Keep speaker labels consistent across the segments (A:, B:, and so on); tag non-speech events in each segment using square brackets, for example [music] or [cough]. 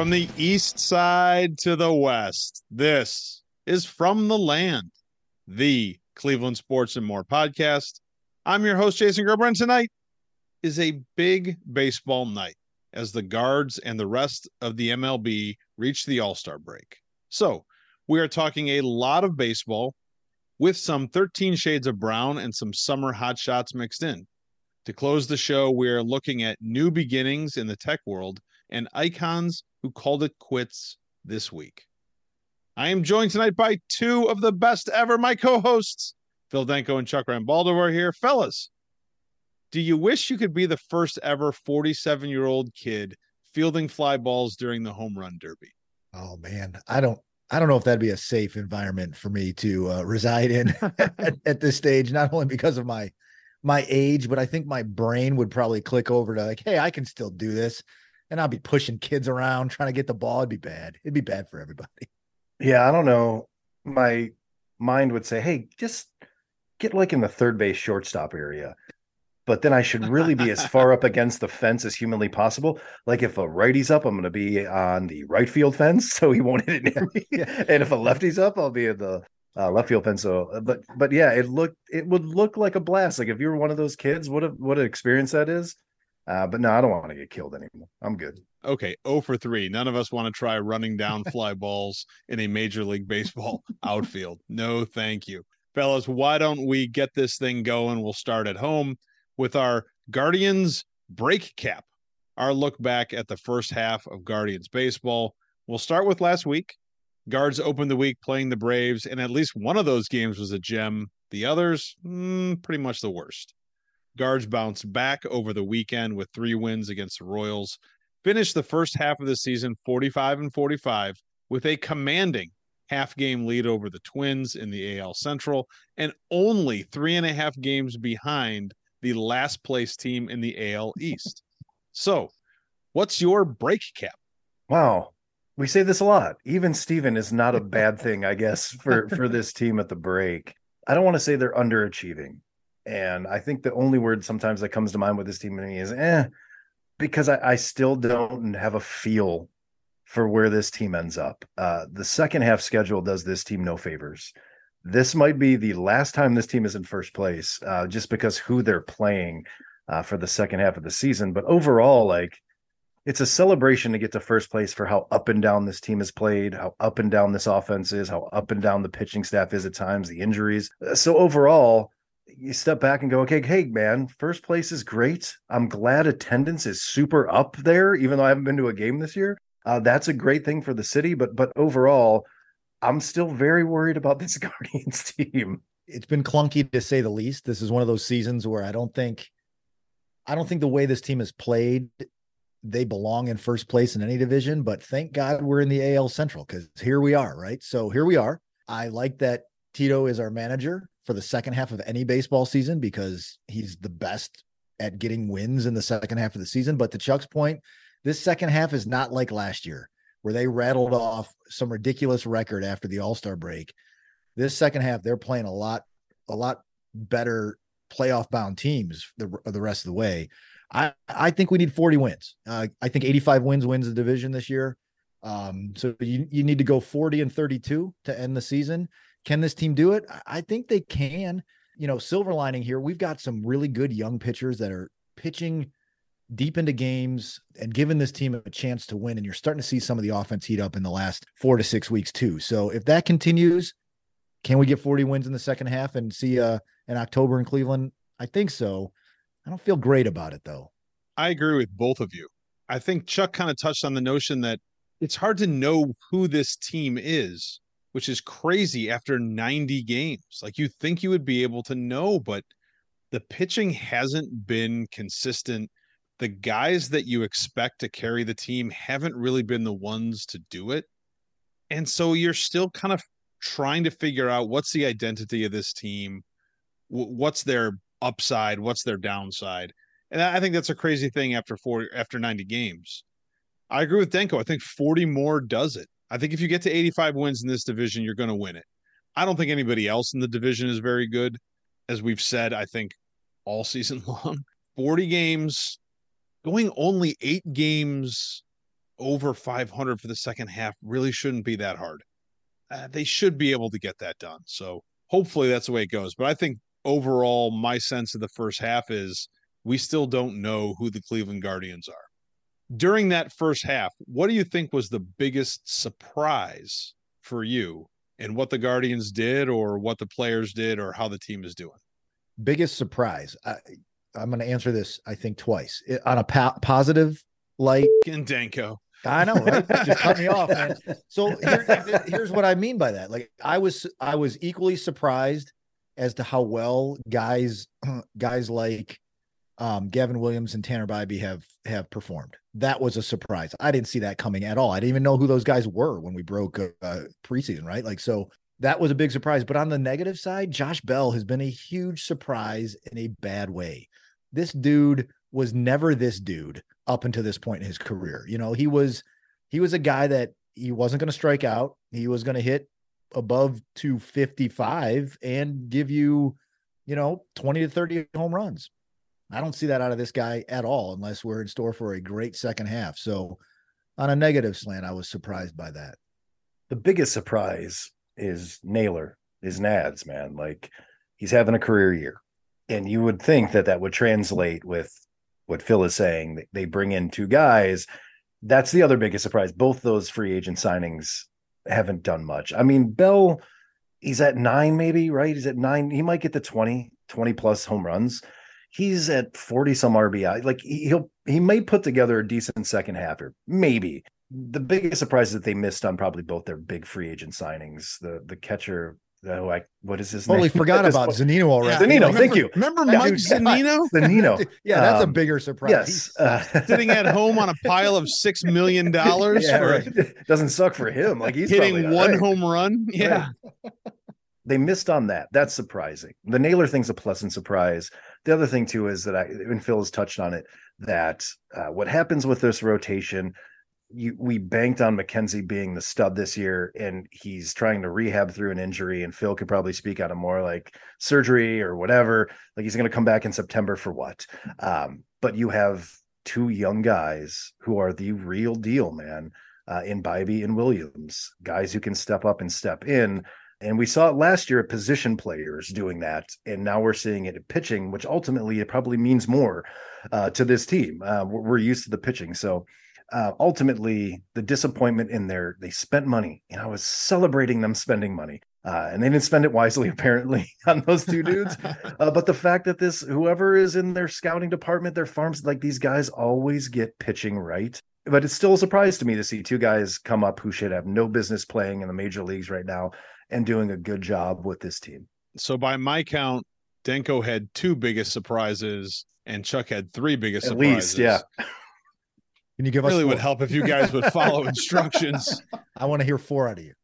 A: From the east side to the west, this is From the Land, the Cleveland Sports and More podcast. I'm your host, Jason Gerber, and tonight is a big baseball night as the guards and the rest of the MLB reach the All Star break. So, we are talking a lot of baseball with some 13 shades of brown and some summer hot shots mixed in. To close the show, we are looking at new beginnings in the tech world and icons who called it quits this week. I am joined tonight by two of the best ever, my co hosts, Phil Danko and Chuck Rambaldo are here. Fellas, do you wish you could be the first ever 47 year old kid fielding fly balls during the home run derby?
B: Oh man, I don't I don't know if that'd be a safe environment for me to uh, reside in [laughs] at, at, this stage. Not only because of my my age, but I think my brain would probably click over to like, hey, I can still do this, and I'd be pushing kids around trying to get the ball. It'd be bad. It'd be bad for everybody. [laughs]
C: Yeah, I don't know. My mind would say, hey, just get like in the third base shortstop area but then I should really be as far up against the fence as humanly possible. Like if a righty's up, I'm going to be on the right field fence, [laughs] so he won't hit it near me. [laughs] and if a lefty's up, I'll be at the uh, left field fence. So, uh, but but yeah, it looked it would look like a blast. Like if you were one of those kids, what a what an experience that is. Uh, but no, I don't want to get killed anymore. I'm good.
A: Okay, 0 for 3. None of us want to try running down fly balls in a Major League Baseball [laughs] outfield. No, thank you. Fellas, why don't we get this thing going? We'll start at home with our Guardians break cap, our look back at the first half of Guardians baseball. We'll start with last week. Guards opened the week playing the Braves, and at least one of those games was a gem. The others, mm, pretty much the worst. Guards bounced back over the weekend with three wins against the Royals, finished the first half of the season 45 and 45 with a commanding half game lead over the Twins in the AL Central, and only three and a half games behind the last place team in the AL East. So, what's your break cap?
C: Wow. We say this a lot. Even Steven is not a [laughs] bad thing, I guess, for for this team at the break. I don't want to say they're underachieving. And I think the only word sometimes that comes to mind with this team to me is eh, because I, I still don't have a feel for where this team ends up. Uh, the second half schedule does this team no favors this might be the last time this team is in first place, uh, just because who they're playing uh, for the second half of the season. But overall, like it's a celebration to get to first place for how up and down this team has played, how up and down this offense is, how up and down the pitching staff is at times, the injuries. Uh, so overall, you step back and go, okay, hey man, first place is great. I'm glad attendance is super up there, even though I haven't been to a game this year. Uh, that's a great thing for the city, but but overall, I'm still very worried about this [laughs] Guardians team.
B: It's been clunky to say the least. This is one of those seasons where I don't think I don't think the way this team has played they belong in first place in any division, but thank God we're in the AL Central cuz here we are, right? So here we are. I like that Tito is our manager for the second half of any baseball season because he's the best at getting wins in the second half of the season, but to Chuck's point, this second half is not like last year where they rattled off some ridiculous record after the All Star break. This second half, they're playing a lot, a lot better playoff bound teams the the rest of the way. I I think we need 40 wins. Uh, I think 85 wins wins the division this year. Um, so you you need to go 40 and 32 to end the season. Can this team do it? I think they can. You know, silver lining here, we've got some really good young pitchers that are pitching deep into games and giving this team a chance to win. And you're starting to see some of the offense heat up in the last four to six weeks, too. So if that continues, can we get 40 wins in the second half and see uh in October in Cleveland? I think so. I don't feel great about it though.
A: I agree with both of you. I think Chuck kind of touched on the notion that it's hard to know who this team is, which is crazy after 90 games. Like you think you would be able to know, but the pitching hasn't been consistent the guys that you expect to carry the team haven't really been the ones to do it. And so you're still kind of trying to figure out what's the identity of this team, what's their upside, what's their downside. And I think that's a crazy thing after four after 90 games. I agree with Danko. I think 40 more does it. I think if you get to 85 wins in this division, you're going to win it. I don't think anybody else in the division is very good. As we've said, I think all season [laughs] long. 40 games, going only eight games over 500 for the second half really shouldn't be that hard. Uh, they should be able to get that done. So hopefully that's the way it goes. But I think overall, my sense of the first half is we still don't know who the Cleveland Guardians are. During that first half, what do you think was the biggest surprise for you and what the Guardians did or what the players did or how the team is doing?
B: Biggest surprise. I, I'm going to answer this, I think, twice it, on a po- positive light.
A: And Danko.
B: I know, right? Just cut me off, man. [laughs] So here, here's what I mean by that. Like I was, I was equally surprised as to how well guys, [clears throat] guys like um, Gavin Williams and Tanner Bibee have have performed. That was a surprise. I didn't see that coming at all. I didn't even know who those guys were when we broke uh, preseason, right? Like so. That was a big surprise. But on the negative side, Josh Bell has been a huge surprise in a bad way. This dude was never this dude up until this point in his career. You know, he was he was a guy that he wasn't going to strike out. He was going to hit above 255 and give you, you know, 20 to 30 home runs. I don't see that out of this guy at all unless we're in store for a great second half. So on a negative slant, I was surprised by that.
C: The biggest surprise is Naylor, is Nads, man. Like he's having a career year. And you would think that that would translate with what Phil is saying. They bring in two guys. That's the other biggest surprise. Both those free agent signings haven't done much. I mean, Bell, he's at nine, maybe, right? He's at nine. He might get the 20, 20 plus home runs. He's at 40 some RBI. Like he'll, he may put together a decent second half or maybe. The biggest surprise is that they missed on probably both their big free agent signings. The the catcher Oh, I what is his name?
B: totally
C: name? [laughs]
B: forgot about Zunino already.
C: Yeah. Zunino,
A: remember,
C: thank you.
A: Remember Mike Zunino? [laughs]
C: Zunino. [laughs]
B: yeah, that's
C: um,
B: a bigger surprise.
C: Yes, uh,
A: sitting at home on a pile of six million dollars.
C: yeah, right. Doesn't suck for him. Like he's
A: hitting one
C: right.
A: home run. Yeah,
C: right. they missed on that. That's surprising. The Naylor thing's a pleasant surprise. The other thing too is that I, and Phil has touched on it, that uh, what happens with this rotation you we banked on McKenzie being the stud this year, and he's trying to rehab through an injury. And Phil could probably speak on a more like surgery or whatever. Like he's going to come back in September for what? Um, but you have two young guys who are the real deal, man. Uh, in Bibee and Williams, guys who can step up and step in. And we saw it last year at position players doing that. And now we're seeing it at pitching, which ultimately it probably means more uh, to this team. Uh, we're, used to the pitching. So uh, ultimately the disappointment in there they spent money and i was celebrating them spending money uh, and they didn't spend it wisely [laughs] apparently on those two dudes [laughs] uh, but the fact that this whoever is in their scouting department their farms like these guys always get pitching right but it's still a surprise to me to see two guys come up who should have no business playing in the major leagues right now and doing a good job with this team
A: so by my count danko had two biggest surprises and chuck had three biggest
C: at
A: surprises.
C: least yeah
B: can you give
A: really
B: us?
A: Really would help if you guys would follow [laughs] instructions.
B: I want to hear four out of you.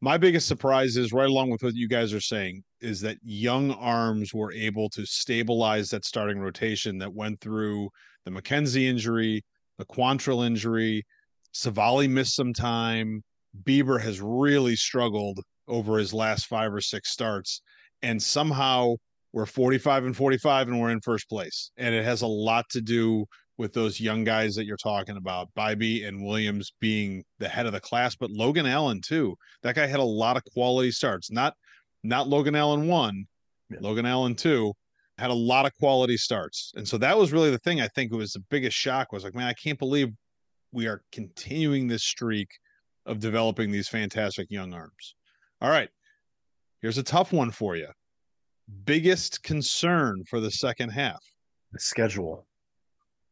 A: My biggest surprise is right along with what you guys are saying is that young arms were able to stabilize that starting rotation that went through the McKenzie injury, the Quantrill injury. Civale missed some time. Bieber has really struggled over his last five or six starts. And somehow we're 45 and 45 and we're in first place. And it has a lot to do with those young guys that you're talking about, Bibee and Williams being the head of the class, but Logan Allen too. That guy had a lot of quality starts. Not not Logan Allen one, yeah. Logan Allen two had a lot of quality starts. And so that was really the thing I think was the biggest shock was like, man, I can't believe we are continuing this streak of developing these fantastic young arms. All right. Here's a tough one for you. Biggest concern for the second half.
C: The schedule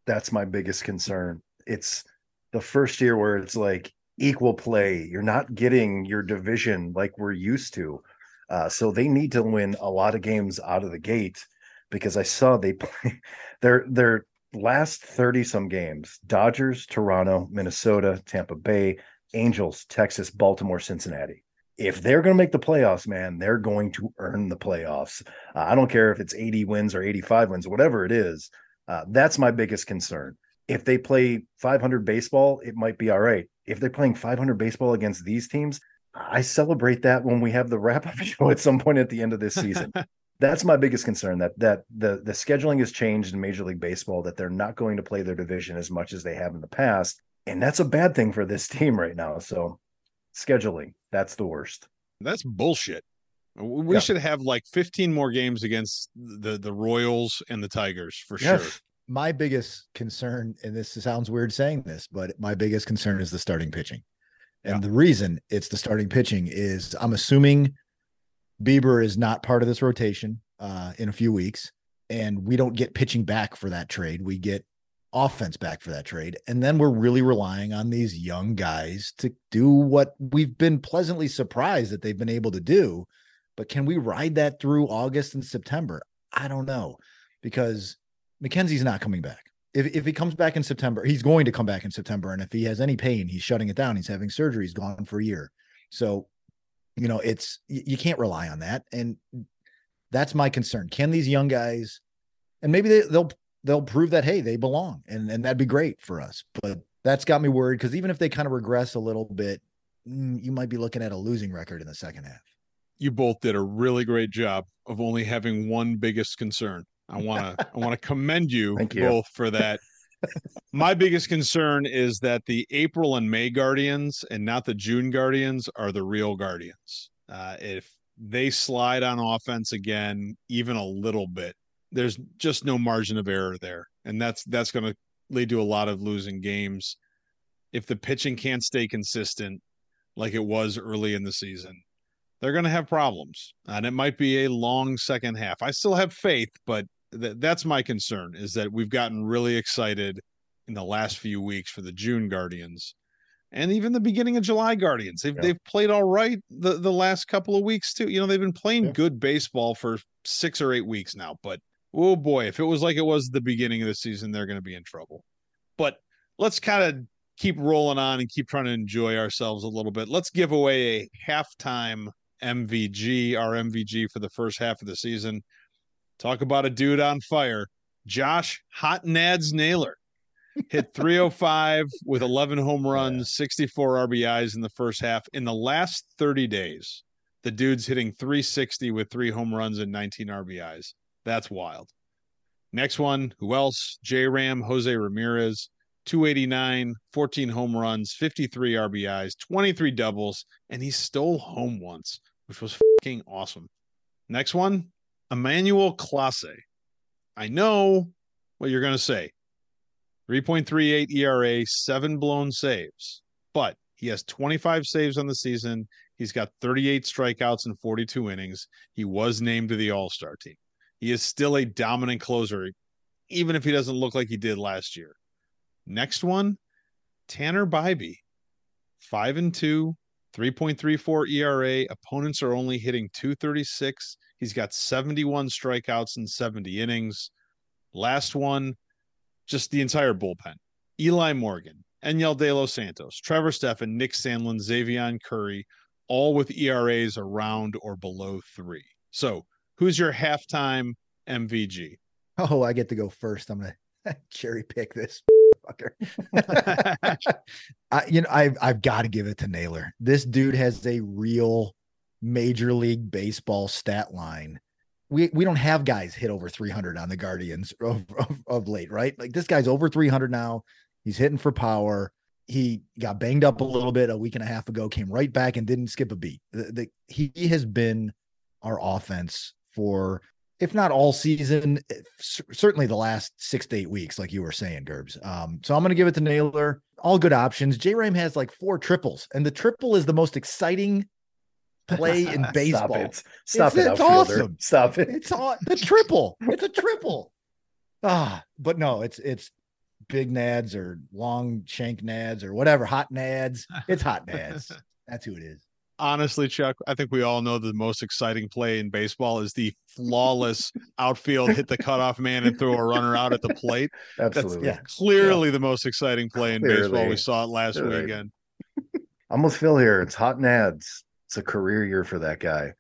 C: that's my biggest concern. It's the first year where it's like equal play. You're not getting your division like we're used to. Uh, so they need to win a lot of games out of the gate because I saw they [laughs] play their their last 30 some games Dodgers, Toronto, Minnesota, Tampa Bay, Angels, Texas, Baltimore, Cincinnati. If they're going to make the playoffs, man, they're going to earn the playoffs. Uh, I don't care if it's 80 wins or 85 wins, whatever it is. Uh, that's my biggest concern. If they play 500 baseball, it might be all right. If they're playing 500 baseball against these teams, I celebrate that when we have the [laughs] wrap up show at some point at the end of this season. [laughs] that's my biggest concern that that the the scheduling has changed in Major League Baseball that they're not going to play their division as much as they have in the past. And that's a bad thing for this [laughs] team right now. So scheduling, that's the worst.
A: That's bullshit. We yeah. should have like 15 more games against the the Royals and the Tigers for yes. sure.
B: My biggest concern, and this sounds weird saying this, but my biggest concern is the starting pitching. And yeah. the reason it's the starting pitching is I'm assuming Bieber is not part of this rotation uh, in a few weeks, and we don't get pitching back for that trade. We get offense back for that trade. And then we're really relying on these young guys to do what we've been pleasantly surprised that they've been able to do. But can we ride that through August and September? I don't know because McKenzie's not coming back. If, if he comes back in September, he's going to come back in September. And if he has any pain, he's shutting it down. He's having surgery. He's gone for a year. So, you know, it's you can't rely on that. And that's my concern. Can these young guys, and maybe they, they'll they'll prove that hey they belong and and that'd be great for us. But that's got me worried because even if they kind of regress a little bit mm, you might be looking at a losing record in the second half.
A: You both did a really great job of only having one biggest concern. I want to [laughs] i want to commend you,
C: you.
A: both for that. My biggest concern is that the april and may guardians and not the june guardians are the real guardians. Uh, if they slide on offense again even a little bit there's just no margin of error there, and that's that's going to lead to a lot of losing games. If the pitching can't stay consistent like it was early in the season, they're going to have problems, and it might be a long second half. I still have faith, but th- that's my concern is that we've gotten really excited in the last few weeks for the June Guardians and even the beginning of July Guardians. They've yeah. they've played all right the the last couple of weeks too. You know, they've been playing yeah. good baseball for 6 or 8 weeks now, but oh boy, if it was like it was the beginning of the season, they're going to be in trouble. But let's kind of keep rolling on and keep trying to enjoy ourselves a little bit. Let's give away a halftime MVG, our MVG for the first half of the season. Talk about a dude on fire. Josh Hot Nads Naylor hit [laughs] 305 with 11 home runs, 64 RBIs in the first half. In the last 30 days, the dude's hitting 360 with three home runs and 19 RBIs. That's wild. Next one, who else? J Ram, Jose Ramirez, 289, 14 home runs, 53 RBIs, 23 doubles, and he stole home once, which was fucking awesome. Next one, Emmanuel Clase. I know what you're going to say 3.38 ERA, seven blown saves, but he has 25 saves on the season. He's got 38 strikeouts in 42 innings. He was named to the All Star team. He is still a dominant closer, even if he doesn't look like he did last year. Next one, Tanner Bibee, five and two, 3.34 ERA. Opponents are only hitting 236. He's got 71 strikeouts in 70 innings. Last one, just the entire bullpen. Eli Morgan, Enyel De Los Santos, Trevor Stephan, Nick Sandlin, Xzavion Curry, all with ERAs around or below three. So Who's your halftime MVG?
B: Oh, I get to go first. I'm gonna [laughs] cherry pick this fucker. [laughs] I, you know, I've I've got to give it to Naylor. This dude has a real major league baseball stat line. We we don't have guys hit over 300 on the Guardians [laughs] of, of, of late, right? Like this guy's over 300 now. He's hitting for power. He got banged up a little bit a week and a half ago, came right back and didn't skip a beat. The, the, he has been our offense for if not all season, eh, certainly the last six to eight weeks, like you were saying, Gerbs. Um, so I'm going to give it to Naylor. All good options. J Ram has like four triples, and the triple is the most exciting play in [laughs] baseball.
C: Stop it! Stop it's, it! It's awesome. Stop it!
B: It's all the triple. It's a triple. Ah, but no, it's it's big nads or long shank nads or whatever, hot nads. It's hot nads. [laughs] That's who it is
A: honestly, Chuck, I think we all know the most exciting play in baseball is the flawless [laughs] outfield hit the cutoff man and throw a runner out at the plate. [laughs]
C: Absolutely.
A: That's clearly yeah. the most exciting play in clearly. baseball. We saw it last right. weekend.
C: I'm with Phil here. It's hot nads. It's a career year for that guy.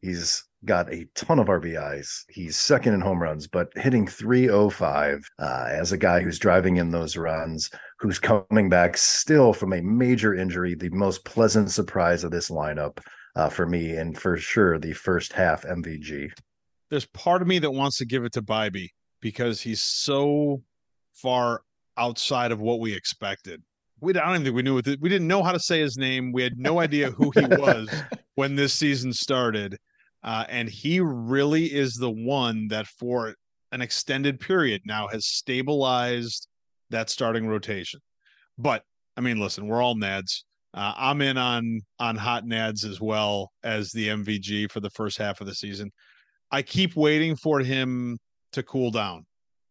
C: He's got a ton of RBIs. He's second in home runs, but hitting 305 uh, as a guy who's driving in those runs, who's coming back still from a major injury, the most pleasant surprise of this lineup uh, for me, and for sure the first half MVG.
A: There's part of me that wants to give it to Bibee because he's so far outside of what we expected. we I don't even think we knew what the, we didn't know how to say his name. We had no idea who he [laughs] was when this season started, uh, and he really is the one that for an extended period now has stabilized that starting rotation. But I mean, listen, we're all Nads. Uh, I'm in on on hot Nads as well as the MVG for the first half of the season. I keep waiting for him to cool down,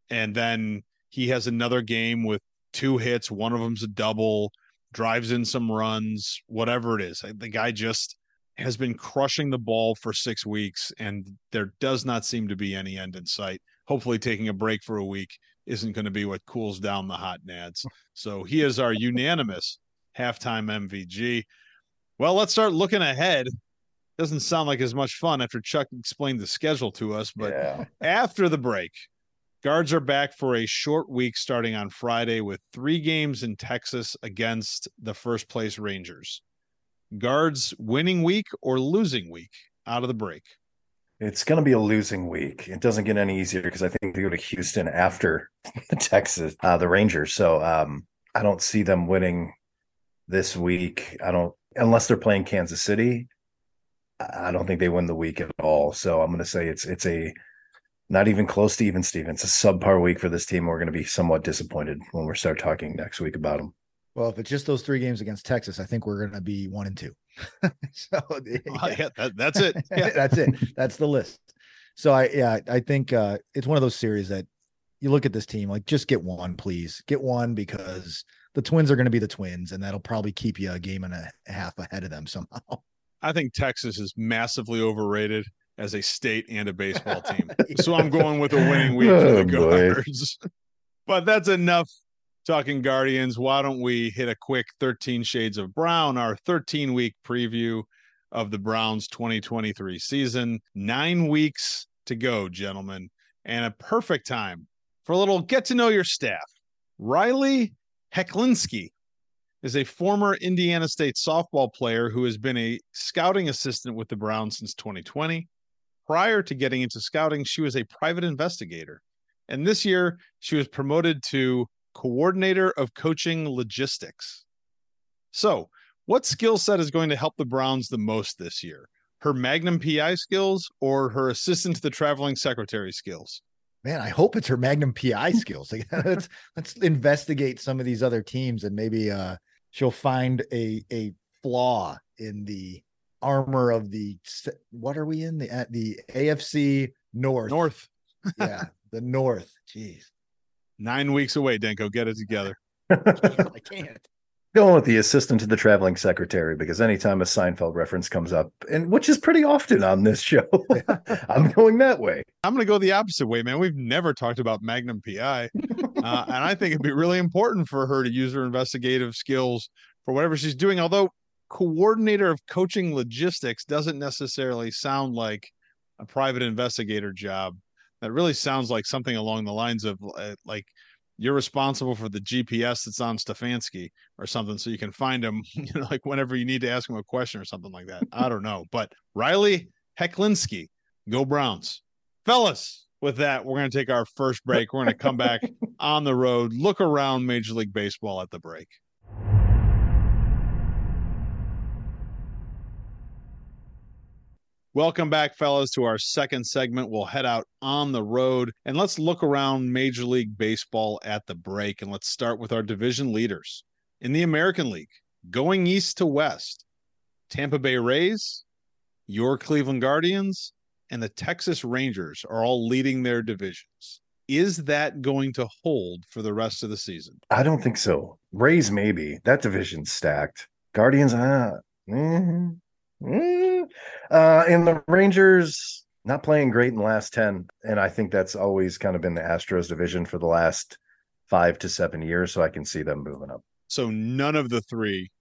A: and then he has another game with two hits. One of them's a double, drives in some runs, whatever it is. The guy just has been crushing the ball for six weeks, and there does not seem to be any end in sight. Hopefully, taking a break for a week isn't going to be what cools down the hot nads. So he is our unanimous halftime MVG. Well, let's start looking ahead. Doesn't sound like as much fun after Chuck explained the schedule to us, but yeah. after the break, guards are back for a short week starting on Friday with three games in Texas against the first place Rangers. Guards winning week or losing week out of the break?
C: It's going to be a losing week. It doesn't get any easier because I think they go to Houston after [laughs] Texas, uh, the Rangers. So um, I don't see them winning this week. I don't, unless they're playing Kansas City. I don't think they win the week at all. So I'm going to say it's it's a not even close to even Stevens. A subpar week for this team. We're going to be somewhat disappointed when we start talking next week about them.
B: Well, if it's just those three games against Texas, I think we're going to be one and two. [laughs]
A: so yeah, well, yeah that, that's it. [laughs]
B: Yeah. that's it. That's the list. So I yeah I think uh, it's one of those series that you look at this team like just get one, please get one because the Twins are going to be the Twins, and that'll probably keep you a game and a half ahead of them [laughs] somehow.
A: I think Texas is massively overrated as a state and a baseball team. so I'm going with a winning week oh, for the Guards. but that's enough talking Guardians. Why don't we hit a quick 13 Shades of Brown, our 13 week preview of the Browns 2023 season? Nine weeks to go, gentlemen, and a perfect time for a little get to know your staff. Riley Hecklinski is a former Indiana State softball player who has been a scouting assistant with the Browns since 2020. Prior to getting into scouting, she was a private investigator. And this year, she was promoted to coordinator of coaching logistics. So, what skill set is going to help the Browns the most this year? Her Magnum PI skills or her assistant to the traveling secretary skills?
B: Man, I hope it's her Magnum PI [laughs] skills. [laughs] let's let's investigate some of these other teams and maybe uh, she'll find a a flaw in the armor of the what are we in the the AFC North?
A: North.
B: yeah, the North. Jeez.
A: Nine weeks away, Danko. Get it together. [laughs]
B: I can't.
C: Going with the assistant to the traveling secretary because anytime a Seinfeld reference comes up, and which is pretty often on this show, [laughs] I'm going that way.
A: I'm going to go the opposite way, man. We've never talked about Magnum PI, uh, and I think it'd be really important for her to use her investigative skills for whatever she's doing. Although coordinator of coaching logistics doesn't necessarily sound like a private investigator job. That really sounds like something along the lines of uh, like you're responsible for the GPS that's on Stefanski or something, so you can find him, [laughs] you know, like whenever you need to ask him a question or something like that. I don't know, but Riley Hecklinski, go Browns, fellas. With that, we're going to take our first break. We're going to come back [laughs] on the road, look around Major League Baseball at the break. Welcome back, fellas, to our second segment. We'll head out on the road and let's look around Major League Baseball at the break. And let's start with our division leaders in the American League, going east to west. Tampa Bay Rays, your Cleveland Guardians, and the Texas Rangers are all leading their divisions. Is that going to hold for the rest of the season?
C: I don't think so. Rays, maybe. That division's stacked. Guardians, ah, mm-hmm. Mm, uh, and the Rangers not playing great in the last 10. And I think that's always kind of been the Astros division for the last five to seven years. So I can see them moving up.
A: So none of the three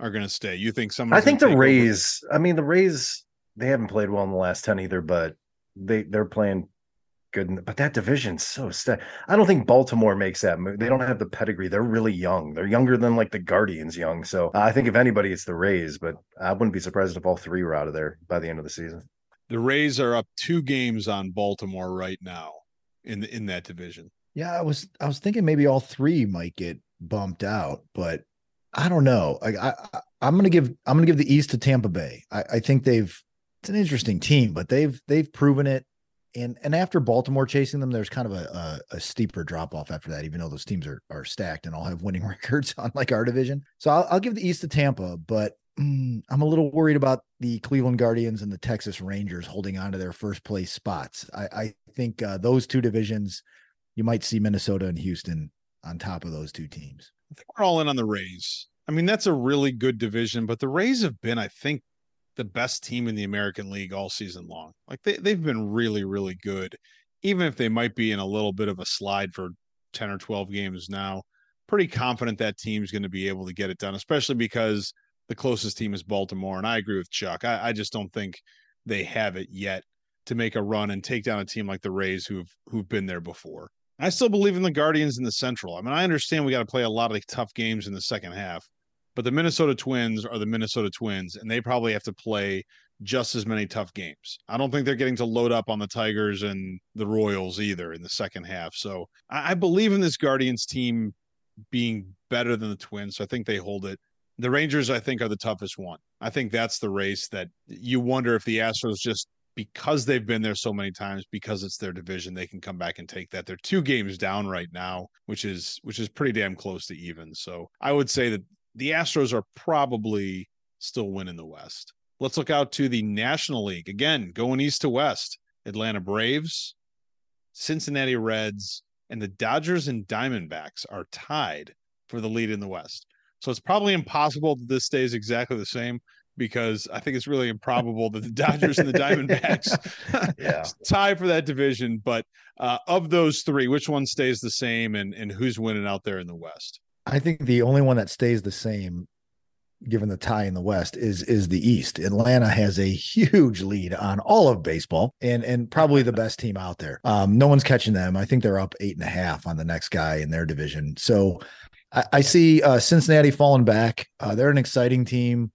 A: are going to stay. You think some?
C: I think the Rays, over? I mean, the Rays, they haven't played well in the last 10 either, but they, they're playing good. But that division's so st- I don't think Baltimore makes that move. They don't have the pedigree. They're really young. They're younger than like the Guardians young. So uh, I think if anybody, it's the Rays. But I wouldn't be surprised if all three were out of there by the end of the season.
A: The Rays are up two games on Baltimore right now in the, in that division.
B: Yeah, I was I was thinking maybe all three might get bumped out, but I don't know. I, I I'm gonna give I'm gonna give the East to Tampa Bay. I, I think they've it's an interesting team, but they've they've proven it. And and after Baltimore chasing them, there's kind of a, a, a steeper drop off after that, even though those teams are are stacked and all have winning [laughs] records on like our division. So I'll, I'll give the East to Tampa, but mm, I'm a little worried about the Cleveland Guardians and the Texas Rangers holding on to their first place spots. I, I think uh, those two divisions, you might see Minnesota and Houston on top of those two teams.
A: I think we're all in on the Rays. I mean, that's a really good division, but the Rays have been, I think, the best team in the American League all season long. Like they, they've been really, really good, even if they might be in a little bit of a slide for 10 or 12 games now. Pretty confident that team's going to be able to get it done, especially because the closest team is Baltimore. And I agree with Chuck. I, I just don't think they have it yet to make a run and take down a team like the Rays who've who've been there before. I still believe in the Guardians in the Central. I mean, I understand we got to play a lot of tough games in the second half, but the Minnesota Twins are the Minnesota Twins, and they probably have to play just as many tough games. I don't think they're getting to load up on the Tigers and the Royals either in the second half. So I, I believe in this Guardians team being better than the Twins. So I think they hold it. The Rangers, I think, are the toughest one. I think that's the race that you wonder if the Astros just because they've been there so many times because it's their division they can come back and take that they're two games down right now which is which is pretty damn close to even so i would say that the astros are probably still winning the west let's look out to the national league again going east to west atlanta braves cincinnati reds and the dodgers and diamondbacks are tied for the lead in the west so it's probably impossible that this stays exactly the same because I think it's really improbable that the [laughs] Dodgers and the Diamondbacks [laughs] yeah. tie for that division. But uh, of those three, which one stays the same and, and who's winning out there in the West?
B: I think the only one that stays the same, given the tie in the West, is is the East. Atlanta has a huge lead on all of baseball and and probably the best team out there. Um, no one's catching them. I think they're up eight and a half on the next guy in their division. So I, I see uh, Cincinnati falling back. Uh, they're an exciting team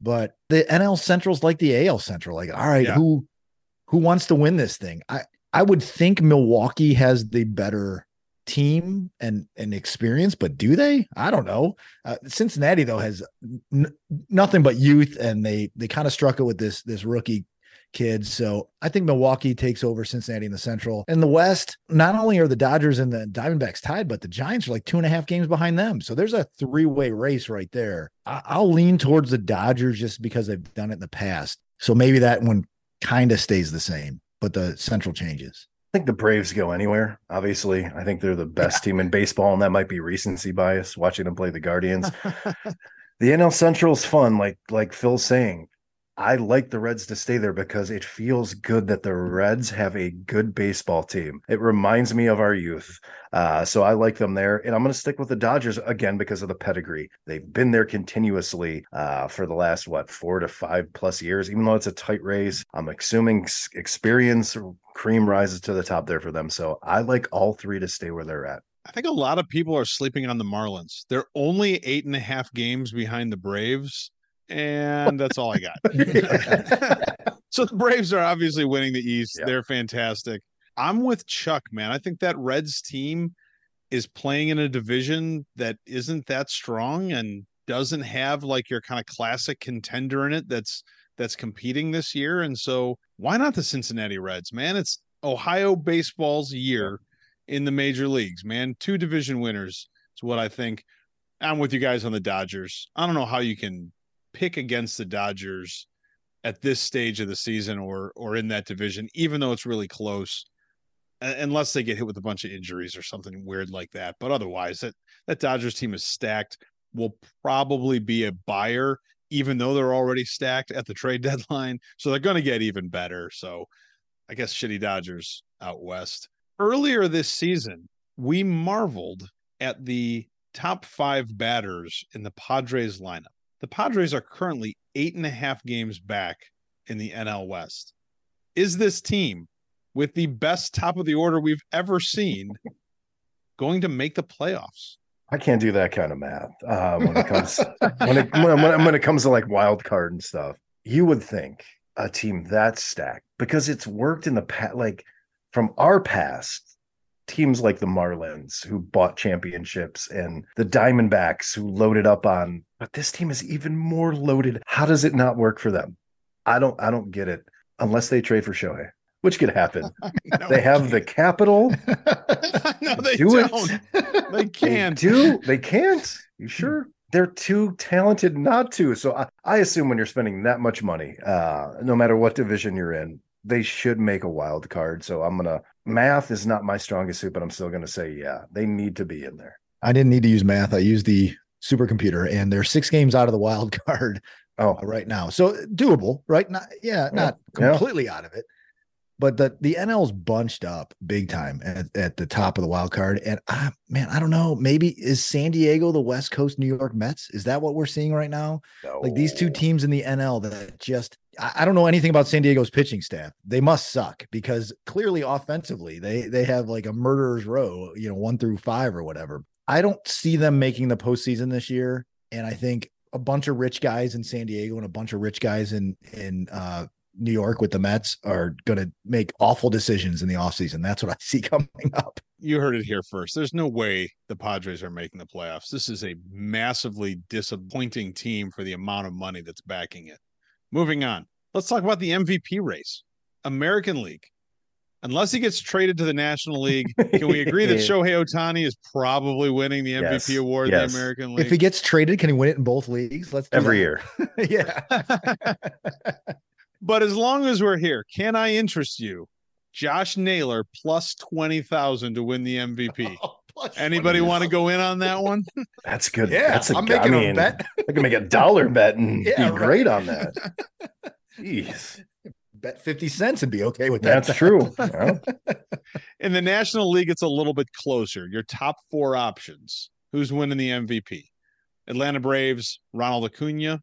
B: but the NL Central's like the AL Central. Like, all right, yeah. who who wants to win this thing? I I would think Milwaukee has the better team and and experience, but do they? I don't know. Uh, Cincinnati though has n- nothing but youth, and they they kind of struck it with this this rookie kids. So I think Milwaukee takes over Cincinnati in the Central. In the West, not only are the Dodgers and the Diamondbacks tied, but the Giants are like two and a half games behind them. So there's a three way race right there. I- will lean towards the Dodgers just because they've done it in the past. So maybe that one kind of stays the same, but the Central changes.
C: I think the Braves go anywhere. Obviously, I think they're the best yeah. team in baseball, and that might be recency bias watching them play the Guardians. [laughs] the NL Central is fun, like like Phil's saying. I like the Reds to stay there because it feels good that the Reds have a good baseball team. It reminds me of our youth. Uh, so I like them there. And I'm going to stick with the Dodgers again because of the pedigree. They've been there continuously uh, for the last, what, four to five plus years, even though it's a tight race. I'm assuming experience cream rises to the top there for them. So I like all three to stay where they're at.
A: I think a lot of people are sleeping on the Marlins. They're only eight and a half games behind the Braves and that's all I got. [laughs] so the Braves are obviously winning the East. Yep. They're fantastic. I'm with Chuck, man. I think that Reds team is playing in a division that isn't that strong and doesn't have like your kind of classic contender in it that's that's competing this year. And so why not the Cincinnati Reds, man? It's Ohio baseball's year in the major leagues, man. Two division winners is what I think. I'm with you guys on the Dodgers. I don't know how you can pick against the Dodgers at this stage of the season or or in that division, even though it's really close, unless they get hit with a bunch of injuries or something weird like that. But otherwise, that that Dodgers team is stacked. Will probably be a buyer, even though they're already stacked at the trade [laughs] deadline. So they're going to get even better. So I guess shitty Dodgers out west. Earlier this season, we marveled at the top five batters in the Padres lineup. The Padres are currently eight and a half games back in the NL West. Is this team with the best top of the order we've ever seen going to make the playoffs?
C: I can't do that kind of math uh, when it comes when, it, when, when it comes to like wild card and stuff. You would think a team that stacked because it's worked in the past, like from our past teams like the Marlins who bought championships and the Diamondbacks who loaded up on, but this team is even more loaded. How does it not work for them? I don't I don't get it unless they trade for Shohei, which could happen. [laughs] [laughs]
A: No,
C: they have the capital.
A: no, they
C: do
A: don't.
C: it. [laughs]
A: They can't.
C: They do. They can't. You sure? They're too talented not to. So I, I assume when you're spending that much money, uh, no matter what division you're in, they should make a wild card. So I'm gonna math is not my strongest suit, but I'm still gonna say yeah, they need to be in there.
B: I didn't need to use math. I used the supercomputer, and they're six games out of the wild [laughs] card
C: Oh,
B: uh, right now. So doable, right? Not yeah, not
C: Yeah.
B: completely out of it. But the the NL's bunched up big time at, at the top of the wild card. And I man, I don't know. Maybe is San Diego the West Coast New York Mets? Is that what we're seeing right now? Like these two teams in the NL that just I, don't know anything about San Diego's pitching staff. They must suck because clearly offensively they they have like a murderer's row, you know, one through five or whatever. I don't see them making the postseason this year. And I think a bunch of rich guys in San Diego and a bunch of rich guys in in uh New York with the Mets are going to make awful decisions in the offseason. That's what I see [laughs] coming up.
A: You heard it here first. There's no way the Padres are making the playoffs. This is a massively disappointing team for the amount of money that's backing it. Moving on. Let's talk about the MVP race. American League. Unless he gets traded to the National League, can we agree that [laughs] Shohei Ohtani is probably winning the MVP
C: Yes,
A: award
C: yes.
A: in the American League?
B: If he gets traded, can he win it in both leagues? Let's
C: every
B: that.
C: year. [laughs]
B: yeah. [laughs]
A: but as long as we're here, can I interest you? Josh Naylor plus 20,000 to win the MVP. Oh, Anybody want to go in on that one? [laughs]
C: That's good.
B: Yeah,
C: That's a
B: I'm making
C: I
B: a
C: mean,
B: bet.
C: I can make a dollar bet and [laughs]
B: Yeah,
C: be
B: right.
C: great on that. [laughs] Jeez,
B: Bet 50 cents and be okay with that.
C: that's true. Yeah.
A: In the National League, it's a little bit closer. Your top four options. Who's winning the MVP? Atlanta Braves, Ronald Acuna,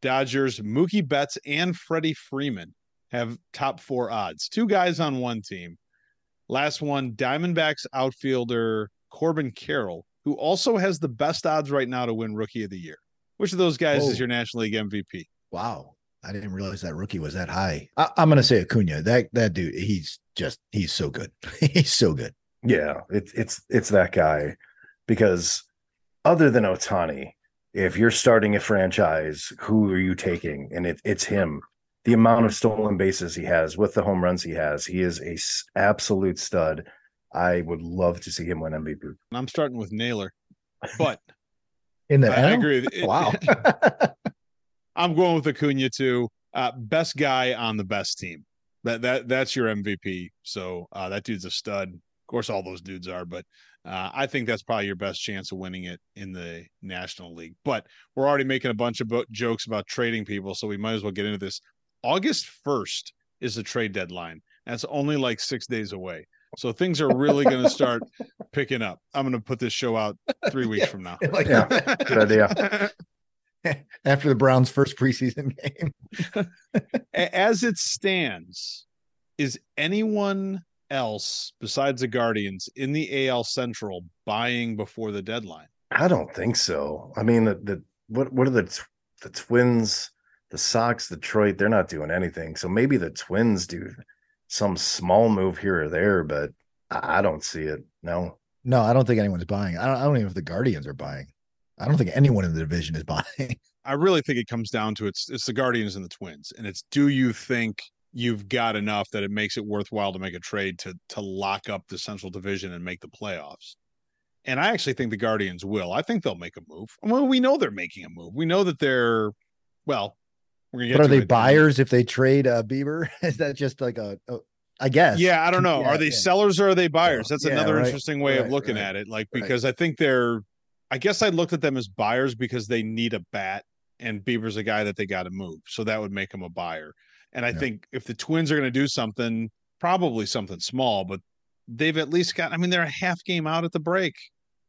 A: Dodgers, Mookie Betts, and Freddie Freeman have top four odds. Two guys on one team. Last one, Diamondbacks outfielder Corbin Carroll, who also has the best odds right now to win Rookie of the Year. Which of those guys
B: Whoa.
A: is oh. your National League MVP?
B: Wow. I didn't realize that rookie was that high. I, I'm going to say Acuna. That that dude, he's just he's so good. [laughs] he's so good.
C: Yeah, it's it's it's that guy because other than Ohtani, if you're starting a franchise, who are you taking? And it, it's him. The amount of stolen bases he has with the home runs he has, he is a s- absolute stud. I would love to see him win MVP.
A: And I'm starting with Naylor, but [laughs]
B: In the
A: I, I agree. with-
B: Wow. [laughs]
A: I'm going with Acuna too. Uh, best guy on the best team. That that that's your MVP. So uh, that dude's a stud. Of course, all those dudes are, but uh, I think that's probably your best chance of winning it in the National League. But we're already making a bunch of bo- jokes about trading people, so we might as well get into this. August 1st is the trade deadline. That's only like six days away. So things are really going to start picking up. I'm going to put this show out three [laughs] weeks
B: Yeah.
A: from now.
B: like
C: Yeah, good idea. [laughs]
B: after the Browns' first preseason game. [laughs]
A: As it stands, is anyone else besides the Guardians in the AL Central buying before the deadline?
C: I don't think so. I mean, the, the what what are the tw- the Twins, the Sox, Detroit? They're not doing anything. So maybe the Twins do some small move here or there, but I I don't see it. No.
B: No, I don't think anyone's buying. I don't, I don't even know if the Guardians are buying. I don't think anyone in the division is [laughs] buying.
A: I really think it comes down to it's it's the Guardians and the Twins, and it's do you think you've got enough that it makes it worthwhile to make a trade to to lock up the Central Division and make the playoffs? And I actually think the Guardians will. I think they'll make a move. Well, we know they're making a move. We know that they're well. We're gonna get
B: But are they
A: it in a minute.
B: buyers if they trade uh, Bieber? [laughs] Is that just like a, a I guess.
A: Yeah, I don't know.
B: Yeah,
A: are they
B: yeah.
A: sellers or are they buyers? That's
B: Yeah,
A: another
B: right,
A: interesting way of looking
B: right,
A: at it. Like
B: right.
A: because I think they're I guess I looked at them as buyers because they need a bat and Bieber's a guy that they got to move. So that would make him a buyer. And I think if the Twins are going to do something, probably something small, but they've at least got I mean they're a half game out at the break.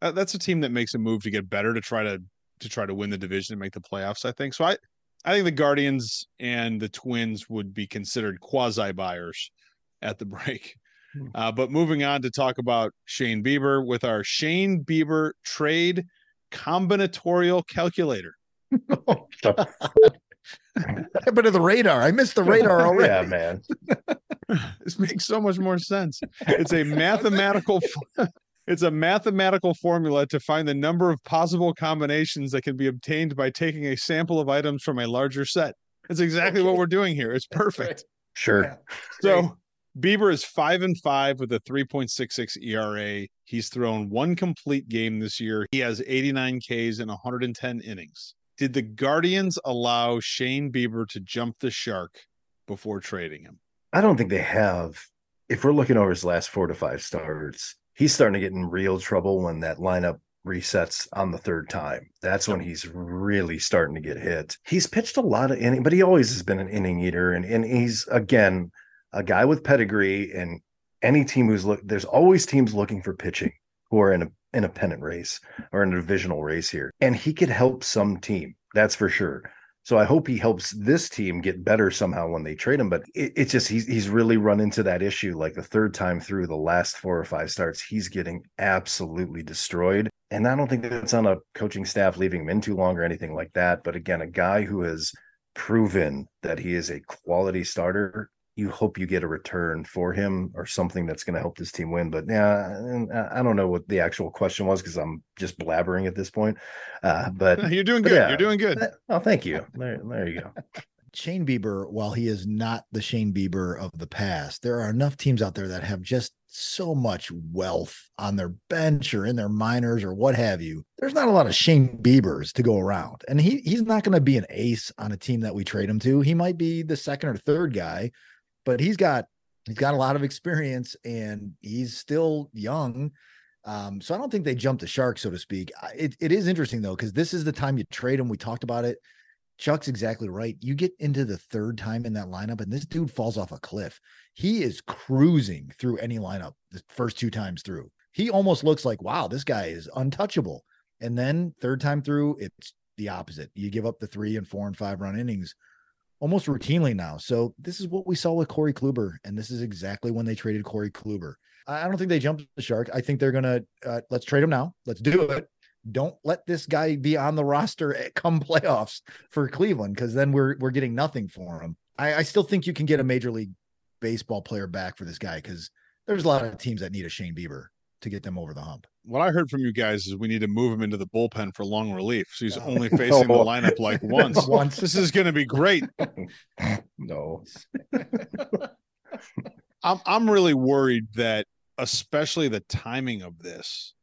A: Uh, that's a team that makes a move to get better to try to to try to win the division and make the playoffs, I think. So I I think the Guardians and the Twins would be considered quasi buyers at the break. Uh, but moving on to talk about Shane Bieber with our Shane Bieber trade combinatorial calculator.
B: What happened to the radar? I missed the radar already.
C: yeah, man. [laughs]
A: this makes so much more sense. It's a mathematical [laughs] it's a mathematical formula to find the number of possible combinations that can be obtained by taking a sample of items from a larger set. It's exactly okay. what we're doing here. It's perfect.
C: Sure. Yeah.
A: So Bieber is five and five with a 3.66 ERA. He's thrown one complete game this year. He has 89 Ks and 110 innings. Did the Guardians allow Shane Bieber to jump the shark before trading him?
C: I don't think they have. If we're looking over his last four to five starts, he's starting to get in real trouble when that lineup resets on the third time. That's when he's really starting to get hit. He's pitched a lot of inning, but he always has been an inning eater. And, and he's again a guy with pedigree and any team who's look there's always teams looking for pitching who are in a in a pennant race or in a divisional race here. And he could help some team, that's for sure. So I hope he helps this team get better somehow when they trade him. But it, it's just he's he's really run into that issue. Like the third time through the last four or five starts, he's getting absolutely destroyed. And I don't think that's on a coaching staff leaving him in too long or anything like that. But again, a guy who has proven that he is a quality starter you hope you get a return for him or something that's going to help this team win. But yeah, I don't know what the actual question was because I'm just blabbering at this point. Uh, but
A: you're doing good. Yeah, you're doing good.
C: Oh, thank you. There, there you go.
B: Shane Bieber, while he is not the Shane Bieber of the past, there are enough teams out there that have just so much wealth on their bench or in their minors or what have you. There's not a lot of Shane Biebers to go around. And he he's not going to be an ace on a team that we trade him to. He might be the second or third guy but he's got he's got a lot of experience and he's still young. Um, so I don't think they jumped the shark, so to speak. It, it is interesting though, because this is the time you trade him. We talked about it. Chuck's exactly right. You get into the third time in that lineup, and this dude falls off a cliff. He is cruising through any lineup the first two times through. He almost looks like, wow, this guy is untouchable. And then third time through, it's the opposite. You give up the three and four and five run innings almost routinely now. So this is what we saw with Corey Kluber, and this is exactly when they traded Corey Kluber. I don't think they jumped the shark. I think they're gonna uh, let's trade him now. Let's do it. Don't let this guy be on the roster come playoffs for Cleveland because then we're we're getting nothing for him. I, I still think you can get a major league baseball player back for this guy because there's a lot of teams that need a Shane Bieber to get them over the hump.
A: What I heard from you guys is we need to move him into the bullpen for long relief. So he's only facing the [laughs] lineup like [laughs] once. once. This is going to be great. [laughs]
C: no.
A: I'm I'm really worried that especially the timing of this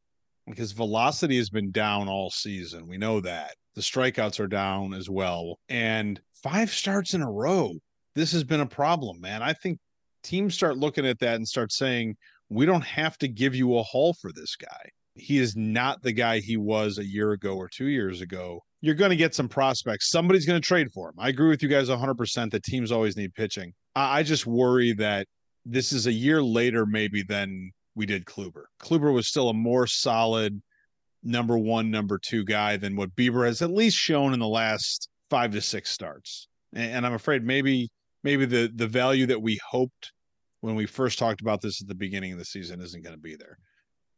A: because velocity has been down all season. We know that. The strikeouts are down as well and five starts in a row. This has been a problem, man. I think teams start looking at that and start saying we don't have to give you a haul for this guy. He is not the guy he was a year ago or two years ago. You're going to get some prospects. Somebody's going to trade for him. I agree with you guys 100% that teams always need pitching. I, just worry that this is a year later, maybe, than we did Kluber. Kluber was still a more solid number one, number two guy than what Bieber has at least shown in the last five to six starts. And, and I'm afraid maybe maybe the the value that we hoped when we first talked about this at the beginning of the season isn't going to be there,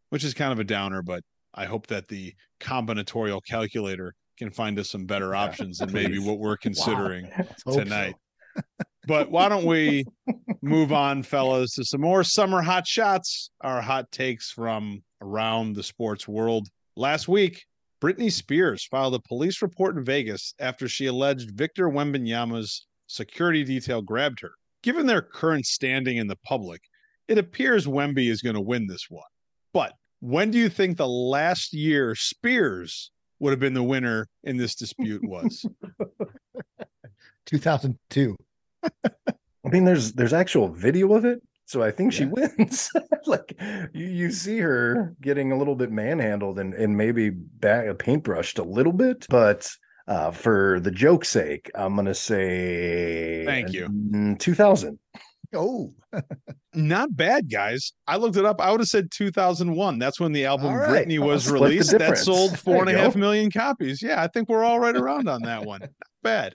A: which is kind of a downer. But I hope that the combinatorial calculator can find us some better options than maybe what we're considering [laughs] wow. tonight. So. [laughs] but why don't we [laughs] move on, fellas, to some more summer hot shots, our hot takes from around the sports world. Last week, Britney Spears filed a police report in Vegas after she alleged Victor Wembanyama's security detail grabbed her given their current standing in the public, it appears Wemby is going to win this one. But when do you think the last year Spears would have been the winner in this dispute was? [laughs]
B: 2002. [laughs]
C: I mean, there's there's actual video of it, so I think yeah. she wins. [laughs] like you, you see her getting a little bit manhandled and and maybe back paintbrushed a little bit, but uh, for the joke's sake, I'm going to say
A: thank you.
C: 2000.
B: Oh,
A: not bad, guys. I looked it up. I would have said 2001. That's when the album right. Britney was released. That sold four and a half million copies. Yeah, I think we're all right around on that one. Not bad.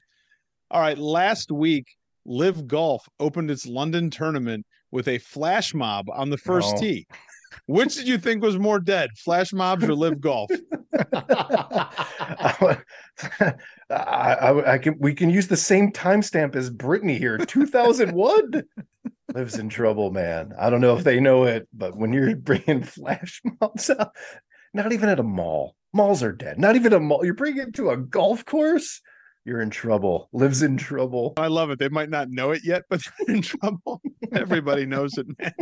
A: All right. Last week, LIV Golf opened its London tournament with a flash mob on the first tee. Which did you think was more dead, flash mobs or LIV golf? [laughs]
C: I, I, I, can we can use the same timestamp as Britney here, 2001. LIV's in trouble, man. I don't know if they know it, but when you're bringing flash mobs out, not even at a mall, malls are dead. Not even a mall. You're bringing it to a golf course. You're in trouble. LIV's in trouble.
A: I love it. They might not know it yet, but [laughs] they're in trouble. Everybody knows it, man.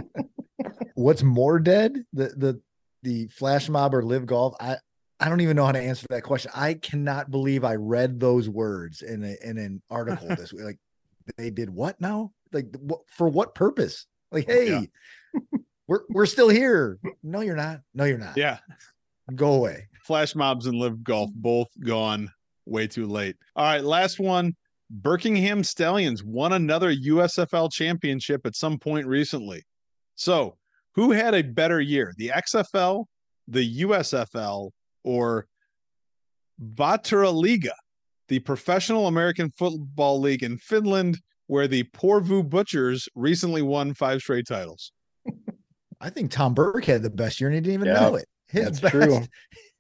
B: What's more dead? The the the flash mob or LIV golf? I I don't even know how to answer that question. I cannot believe I read those words in a, in an article [laughs] this week. Like they did what now? Like what for what purpose? Like, hey, yeah. we're we're still here. No, you're not. No, you're not.
A: Yeah.
B: Go away.
A: Flash mobs and LIV golf both gone way too late. All right, last one. Birmingham Stallions won another USFL championship at some point recently. So, who had a better year, the XFL, the USFL, or Vaahteraliiga, the professional American football league in Finland, where the Porvoo Butchers recently won five straight titles? [laughs]
B: I think Tom Burke had the best year and he didn't even yeah, know it. His
C: that's
B: best,
C: true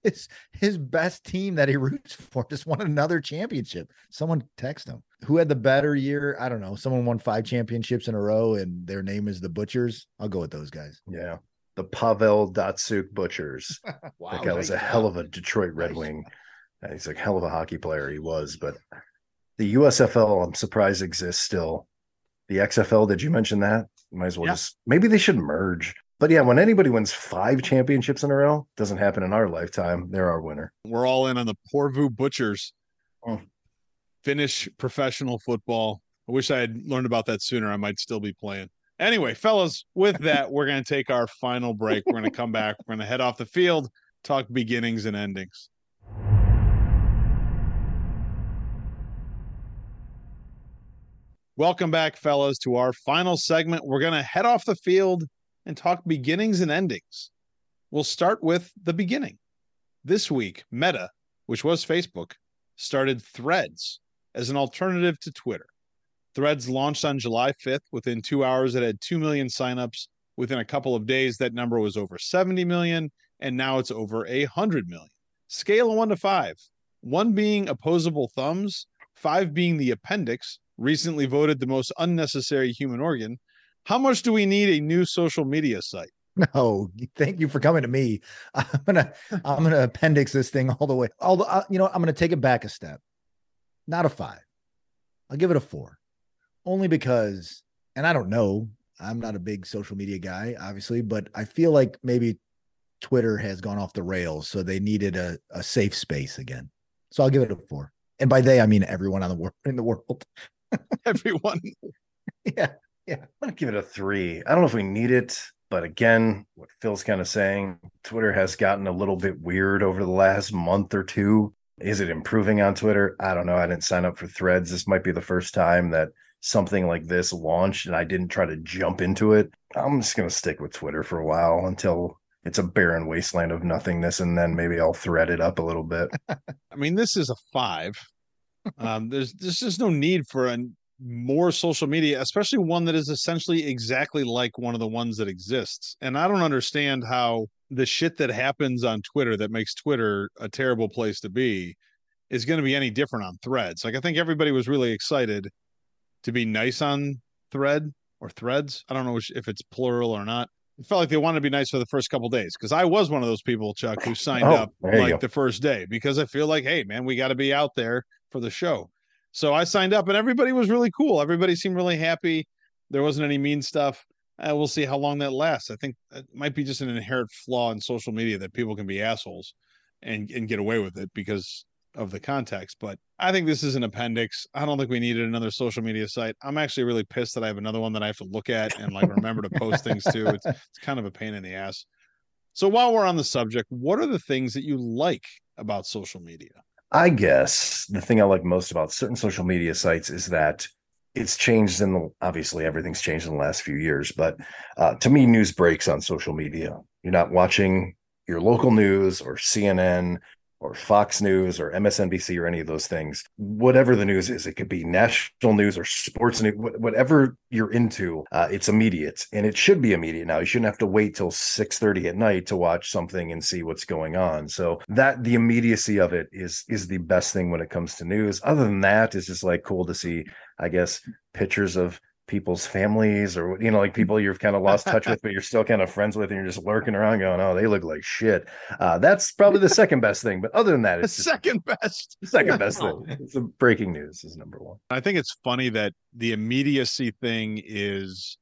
B: his his best team that he roots for just won another championship. Someone text him. Who had the better year? I don't know. Someone won five championships in a row, and their name is the Butchers. I'll go with those guys.
C: Yeah, the Pavel Datsyuk Butchers. [laughs] wow, that guy was a hell of a Detroit Red nice. Wing. He's a hell of a hockey player. He was, but the USFL, I'm surprised exists still. The XFL, did you mention that? Might as well yeah. just maybe they should merge. But yeah, when anybody wins five championships in a row, doesn't happen in our lifetime. They're our winner.
A: We're all in on the Porvoo Butchers. Oh. Finish professional football. I wish I had learned about that sooner. I might still be playing. Anyway, fellas, with that, we're going to take our final break. We're going to come back. We're going to head off the field, talk beginnings and endings. Welcome back, fellas, to our final segment. We're going to head off the field and talk beginnings and endings. We'll start with the beginning. This week, Meta, which was Facebook, started Threads as an alternative to Twitter. Threads launched on July 5th. Within two hours, it had 2 million signups. Within a couple of days, that number was over 70 million, and now it's over 100 million. Scale of one to five, one being opposable thumbs, five being the appendix, recently voted the most unnecessary human organ, how much do we need a new social media site?
B: No, thank you for coming to me. [laughs] I'm gonna I'm gonna appendix this thing all the way. Although uh, you know, I'm gonna take it back a step. Not a five. I'll give it a four, only because, and I don't know. I'm not a big social media guy, obviously, but I feel like maybe Twitter has gone off the rails, so they needed a, a safe space again. So I'll give it a four. And by they, I mean everyone on the world in the world. [laughs]
A: everyone.
B: yeah.
C: Yeah, I'm gonna give it a three. I don't know if we need it, but again, what Phil's kind of saying, Twitter has gotten a little bit weird over the last month or two. Is it improving on Twitter? I don't know. I didn't sign up for threads. This might be the first time that something like this launched and I didn't try to jump into it. I'm just gonna stick with Twitter for a while until it's a barren wasteland of nothingness, and then maybe I'll thread it up a little bit. [laughs]
A: I mean, this is a five. Um, there's there's just no need for an more social media, especially one that is essentially exactly like one of the ones that exists. And I don't understand how the shit that happens on Twitter that makes Twitter a terrible place to be is going to be any different on threads. Like I think everybody was really excited to be nice on thread or threads. I don't know if it's plural or not. It felt like they wanted to be nice for the first couple days because I was one of those people, Chuck, who signed oh, up like the first day because I feel like, hey, man, we got to be out there for the show. So I signed up and everybody was really cool. Everybody seemed really happy. There wasn't any mean stuff. Uh, we'll see how long that lasts. I think it might be just an inherent flaw in social media that people can be assholes and, and get away with it because of the context. But I think this is an appendix. I don't think we needed another social media site. I'm actually really pissed that I have another one that I have to look at and like remember to post [laughs] things to. It's, it's kind of a pain in the ass. So while we're on the subject, what are the things that you like about social media?
C: I guess the thing I like most about certain social media sites is that it's changed in the obviously everything's changed in the last few years, but uh, to me, news breaks on social media. You're not watching your local news or CNN or Fox News or MSNBC or any of those things. Whatever the news is, it could be national news or sports news, whatever you're into, uh, it's immediate, and it should be immediate now. You shouldn't have to wait till six thirty at night to watch something and see what's going on. So that the immediacy of it is is the best thing when it comes to news. Other than that, it's just like cool to see, I guess, pictures of people's families or you know like people you've kind of lost touch with but you're still kind of friends with and you're just lurking around going oh they look like shit uh, that's probably the second best thing but other than that
A: The
C: it's just
A: second best.
C: second best thing it's the breaking news is number one
A: I think it's funny that the immediacy thing is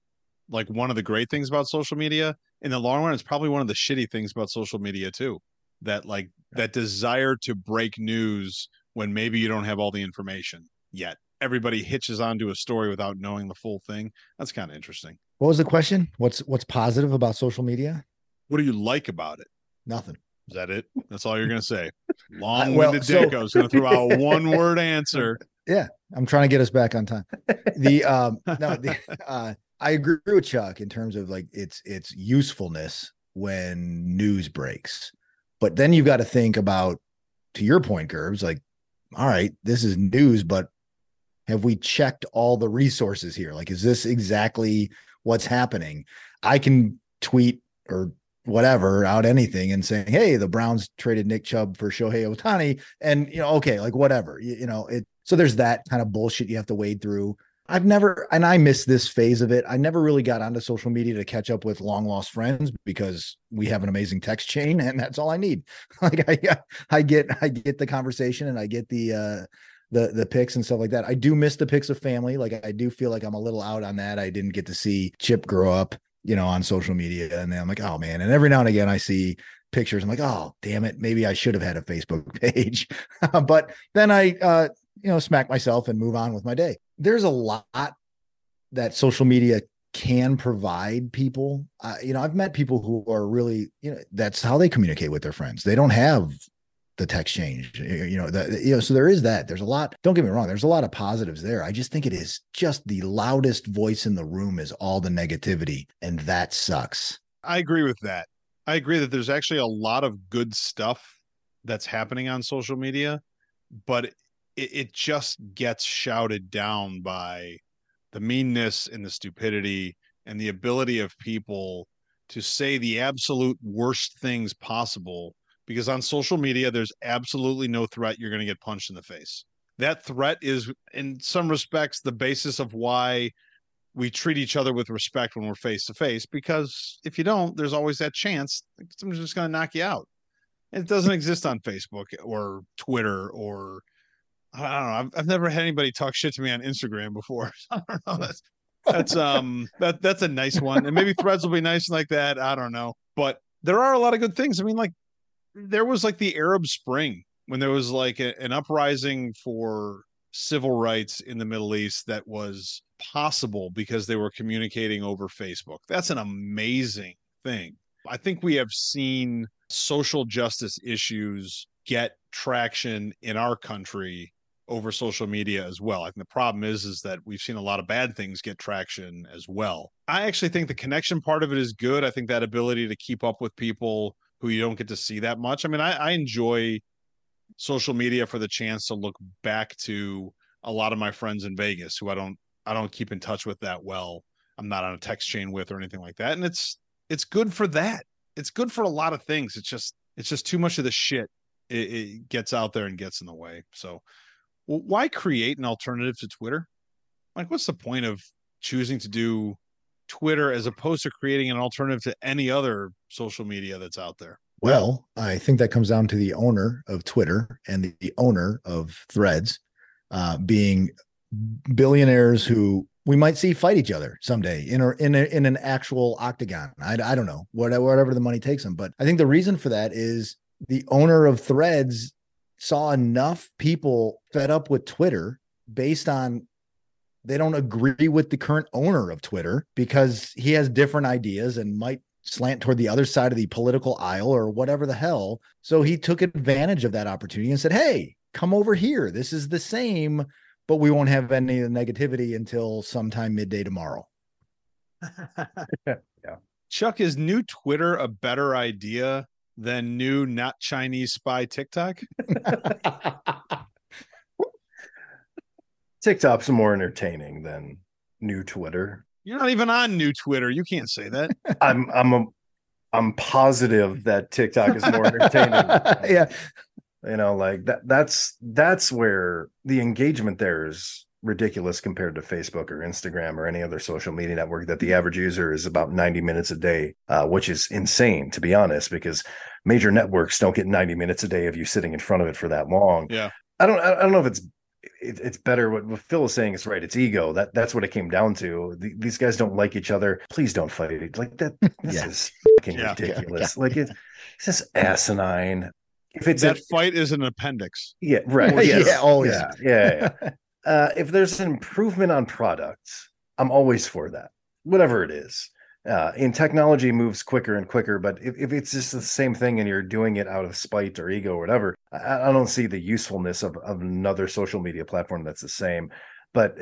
A: like one of the great things about social media. In the long run, it's probably one of the shitty things about social media too. That like that desire to break news when maybe you don't have all the information yet. Everybody hitches onto a story without knowing the full thing. That's kind of interesting.
B: What was the question? What's what's positive about social media?
A: What do you like about it?
B: Nothing.
A: Is that it? That's all you're gonna say. [laughs] Long-winded
B: well, so-
A: was gonna throw out [laughs] a one-word answer.
B: Yeah, I'm trying to get us back on time. The um no, [laughs] the, uh, I agree with Chuck in terms of like its its usefulness when news breaks, but then you've got to think about, to your point, Gerbs, like, all right, this is news, but have we checked all the resources here? Like, is this exactly what's happening? I can tweet or whatever out anything and saying, hey, the Browns traded Nick Chubb for Shohei Ohtani, and you know, okay, like whatever, you, you know, it. So there's that kind of bullshit you have to wade through. I've never, and I miss this phase of it. I never really got onto social media to catch up with long lost friends because we have an amazing text chain, [laughs] and that's all I need. [laughs] Like I, I get, I get the conversation, and I get the, uh, the the pics and stuff like that. I do miss the pics of family. Like I do feel like I'm a little out on that. I didn't get to see Chip grow up, you know, on social media, and then I'm like, oh man. And every now and again, I see pictures. I'm like, oh damn it, maybe I should have had a Facebook [laughs] page. [laughs] but then I, uh, you know, smack myself and move on with my day. There's a lot that social media can provide people. Uh, you know, I've met people who are really, you know, that's how they communicate with their friends. They don't have the text change, you know, the, you know, so there is that. There's a lot. Don't get me wrong. There's a lot of positives there. I just think it is just the loudest voice in the room is all the negativity, and that sucks.
A: I agree with that. I agree that there's actually a lot of good stuff that's happening on social media, but it, it just gets shouted down by the meanness and the stupidity and the ability of people to say the absolute worst things possible because on social media there's absolutely no threat you're going to get punched in the face. That threat is in some respects the basis of why we treat each other with respect when we're face to face because if you don't there's always that chance someone's just going to knock you out. It doesn't exist on facebook or twitter or i don't know I've, I've never had anybody talk shit to me on instagram before. [laughs] I don't know that's that's um that that's a nice one. And maybe threads will be nice like that i don't know. But there are a lot of good things. I mean like there was like the arab spring when there was like a, an uprising for civil rights in the middle east that was possible because they were communicating over facebook that's an amazing thing i think we have seen social justice issues get traction in our country over social media as well. I think the problem is is that we've seen a lot of bad things get traction as well. I actually think the connection part of it is good. I think that ability to keep up with people who you don't get to see that much. I mean, I, I enjoy social media for the chance to look back to a lot of my friends in Vegas who I don't I don't keep in touch with that well. I'm not on a text chain with or anything like that. And it's it's good for that. It's good for a lot of things. It's just it's just too much of the shit. It, it gets out there and gets in the way. So why create an alternative to Twitter? Like, what's the point of choosing to do Twitter as opposed to creating an alternative to any other social media that's out there?
B: Well, I think that comes down to the owner of Twitter and the, owner of Threads uh, being billionaires who we might see fight each other someday in a, in a, in an actual octagon. I, I don't know whatever the money takes them, but I think the reason for that is the owner of Threads saw enough people fed up with Twitter based on they don't agree with the current owner of Twitter because he has different ideas and might slant toward the other side of the political aisle or whatever the hell. So he took advantage of that opportunity and said, Hey, come over here. This is the same, but we won't have any of the negativity until sometime midday tomorrow. [laughs] [laughs]
C: yeah.
A: Chuck, is new Twitter a better idea than new not Chinese spy TikTok? [laughs]
C: TikTok's more entertaining than new Twitter.
A: You're not even on new Twitter. You can't say that. [laughs]
C: I'm I'm a I'm positive that TikTok is more entertaining. [laughs]
B: yeah.
C: You know, like that that's that's where the engagement there is ridiculous compared to Facebook or Instagram or any other social media network that the average user is about 90 minutes a day, uh, which is insane to be honest, because major networks don't get 90 minutes a day of you sitting in front of it for that long.
A: Yeah.
C: I don't I don't know if it's it, it's better what, what Phil is saying is right. It's ego. That that's what it came down to. The, these guys don't like each other. Please don't fight. Like that. [laughs] This
B: Yeah.
C: is [laughs] fucking
A: Yeah.
C: ridiculous. Like it, it's just asinine. If it's
A: that
C: a,
A: fight is an appendix.
C: yeah, right. [laughs]
B: Yeah,
C: yes.
B: always.
C: Yeah, yeah, yeah. uh, if there's an improvement on products, I'm always for that. Whatever it is. Uh, in technology moves quicker and quicker, but if, if it's just the same thing and you're doing it out of spite or ego or whatever, I, I don't see the usefulness of, of another social media platform that's the same. But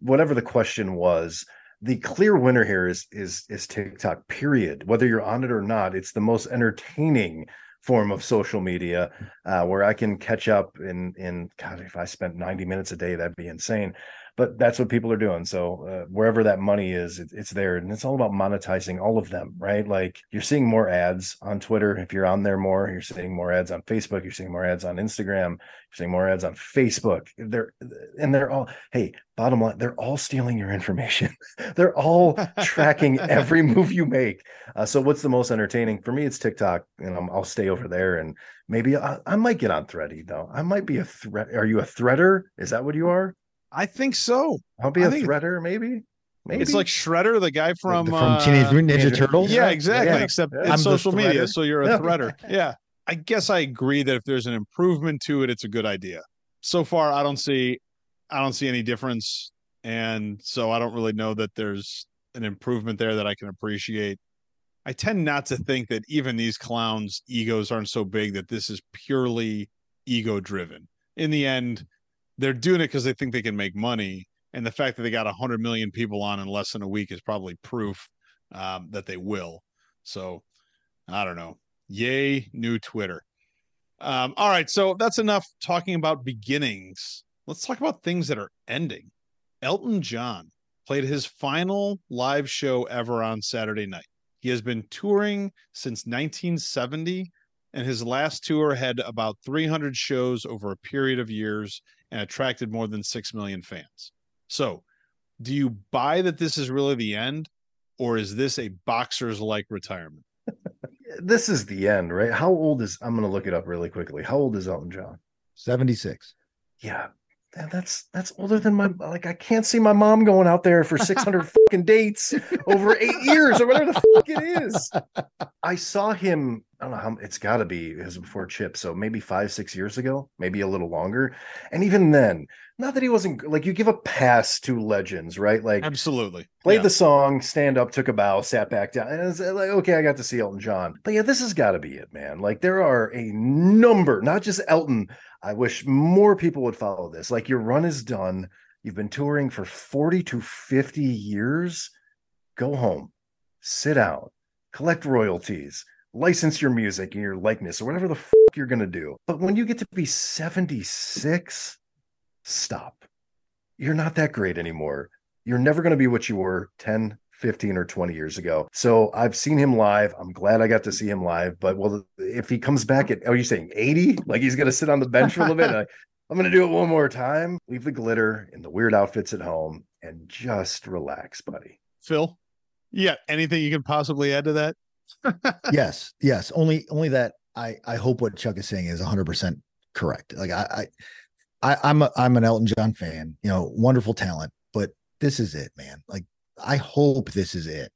C: whatever the question was, the clear winner here is is is TikTok. Period. Whether you're on it or not, it's the most entertaining form of social media uh, where I can catch up in in God. If I spent 90 minutes a day, that'd be insane. But that's what people are doing. So uh, wherever that money is, it, it's there, and it's all about monetizing all of them, right? Like you're seeing more ads on Twitter if you're on there more. You're seeing more ads on Facebook. You're seeing more ads on Instagram. You're seeing more ads on Facebook. They're and they're all hey. Bottom line, they're all stealing your information. [laughs] they're all tracking every [laughs] move you make. Uh, so what's the most entertaining for me? It's TikTok, and i will stay over there. And maybe I, I might get on Thready though. I might be a threat. Are you a threader? Is that what you are?
A: I think so.
C: I'll be
A: I
C: a
A: think-
C: threader, maybe. Maybe
A: It's like Shredder, the guy from
B: from
A: uh,
B: Teenage Mutant Ninja
C: Ninja-
B: Turtles.
A: Yeah,
C: Yeah,
A: exactly.
C: yeah.
A: Except
C: Yeah.
A: it's
B: I'm
A: social media, so you're a
C: Yeah.
A: threader. [laughs] Yeah. I guess I agree that if there's an improvement to it, it's a good idea. So far, I don't see, I don't see any difference, and so I don't really know that there's an improvement there that I can appreciate. I tend not to think that even these clowns' egos aren't so big that this is purely ego driven. In the end, they're doing it because they think they can make money, and the fact that they got 100 million people on in less than a week is probably proof um, that they will. So I don't know. Yay, new Twitter. Um, all right, so that's enough talking about beginnings. Let's talk about things that are ending. Elton John played his final live show ever on Saturday night. He has been touring since 1970, and his last tour had about 300 shows over a period of years and attracted more than 6 million fans. So, do you buy that this is really the end, or is this a boxer's like retirement? [laughs]
C: this is the end, right? How old is I'm gonna look it up really quickly. How old is Elton John?
B: 76.
C: Yeah. man, That's that's older than my like I can't see my mom going out there for 600 [laughs] fucking dates over eight years or whatever the fuck it is. [laughs] I saw him, I don't know how it's gotta be it was before Chip, so maybe five, six years ago, maybe a little longer. And even then, not that he wasn't like you give a pass to legends, right? Like
A: Absolutely.
C: played
A: Yeah.
C: the song, stand up, took a bow, sat back down, and it's uh, like, okay, I got to see Elton John. But yeah, this has got to be it, man. Like there are a number, not just Elton. I wish more people would follow this. Like your run is done. You've been touring for 40 to 50 years. Go home, sit down, collect royalties, license your music and your likeness or whatever the fuck you're gonna do. But when you get to be 76, stop. You're not that great anymore. You're never going to be what you were 10 15 or 20 years ago. So i've seen him live. I'm glad i got to see him live but well if he comes back at are you saying 80 like he's going to sit on the bench for a little bit? [laughs] Like, i'm going to do it one more time? Leave the glitter and the weird outfits at home and just relax buddy.
A: Phil, yeah, anything you can possibly add to that? [laughs]
B: yes, yes. Only only that I I hope what Chuck is saying is 100% correct. Like I I, I I'm a, I'm an Elton John fan, you know, wonderful talent, but this is it, man. Like I hope this is it.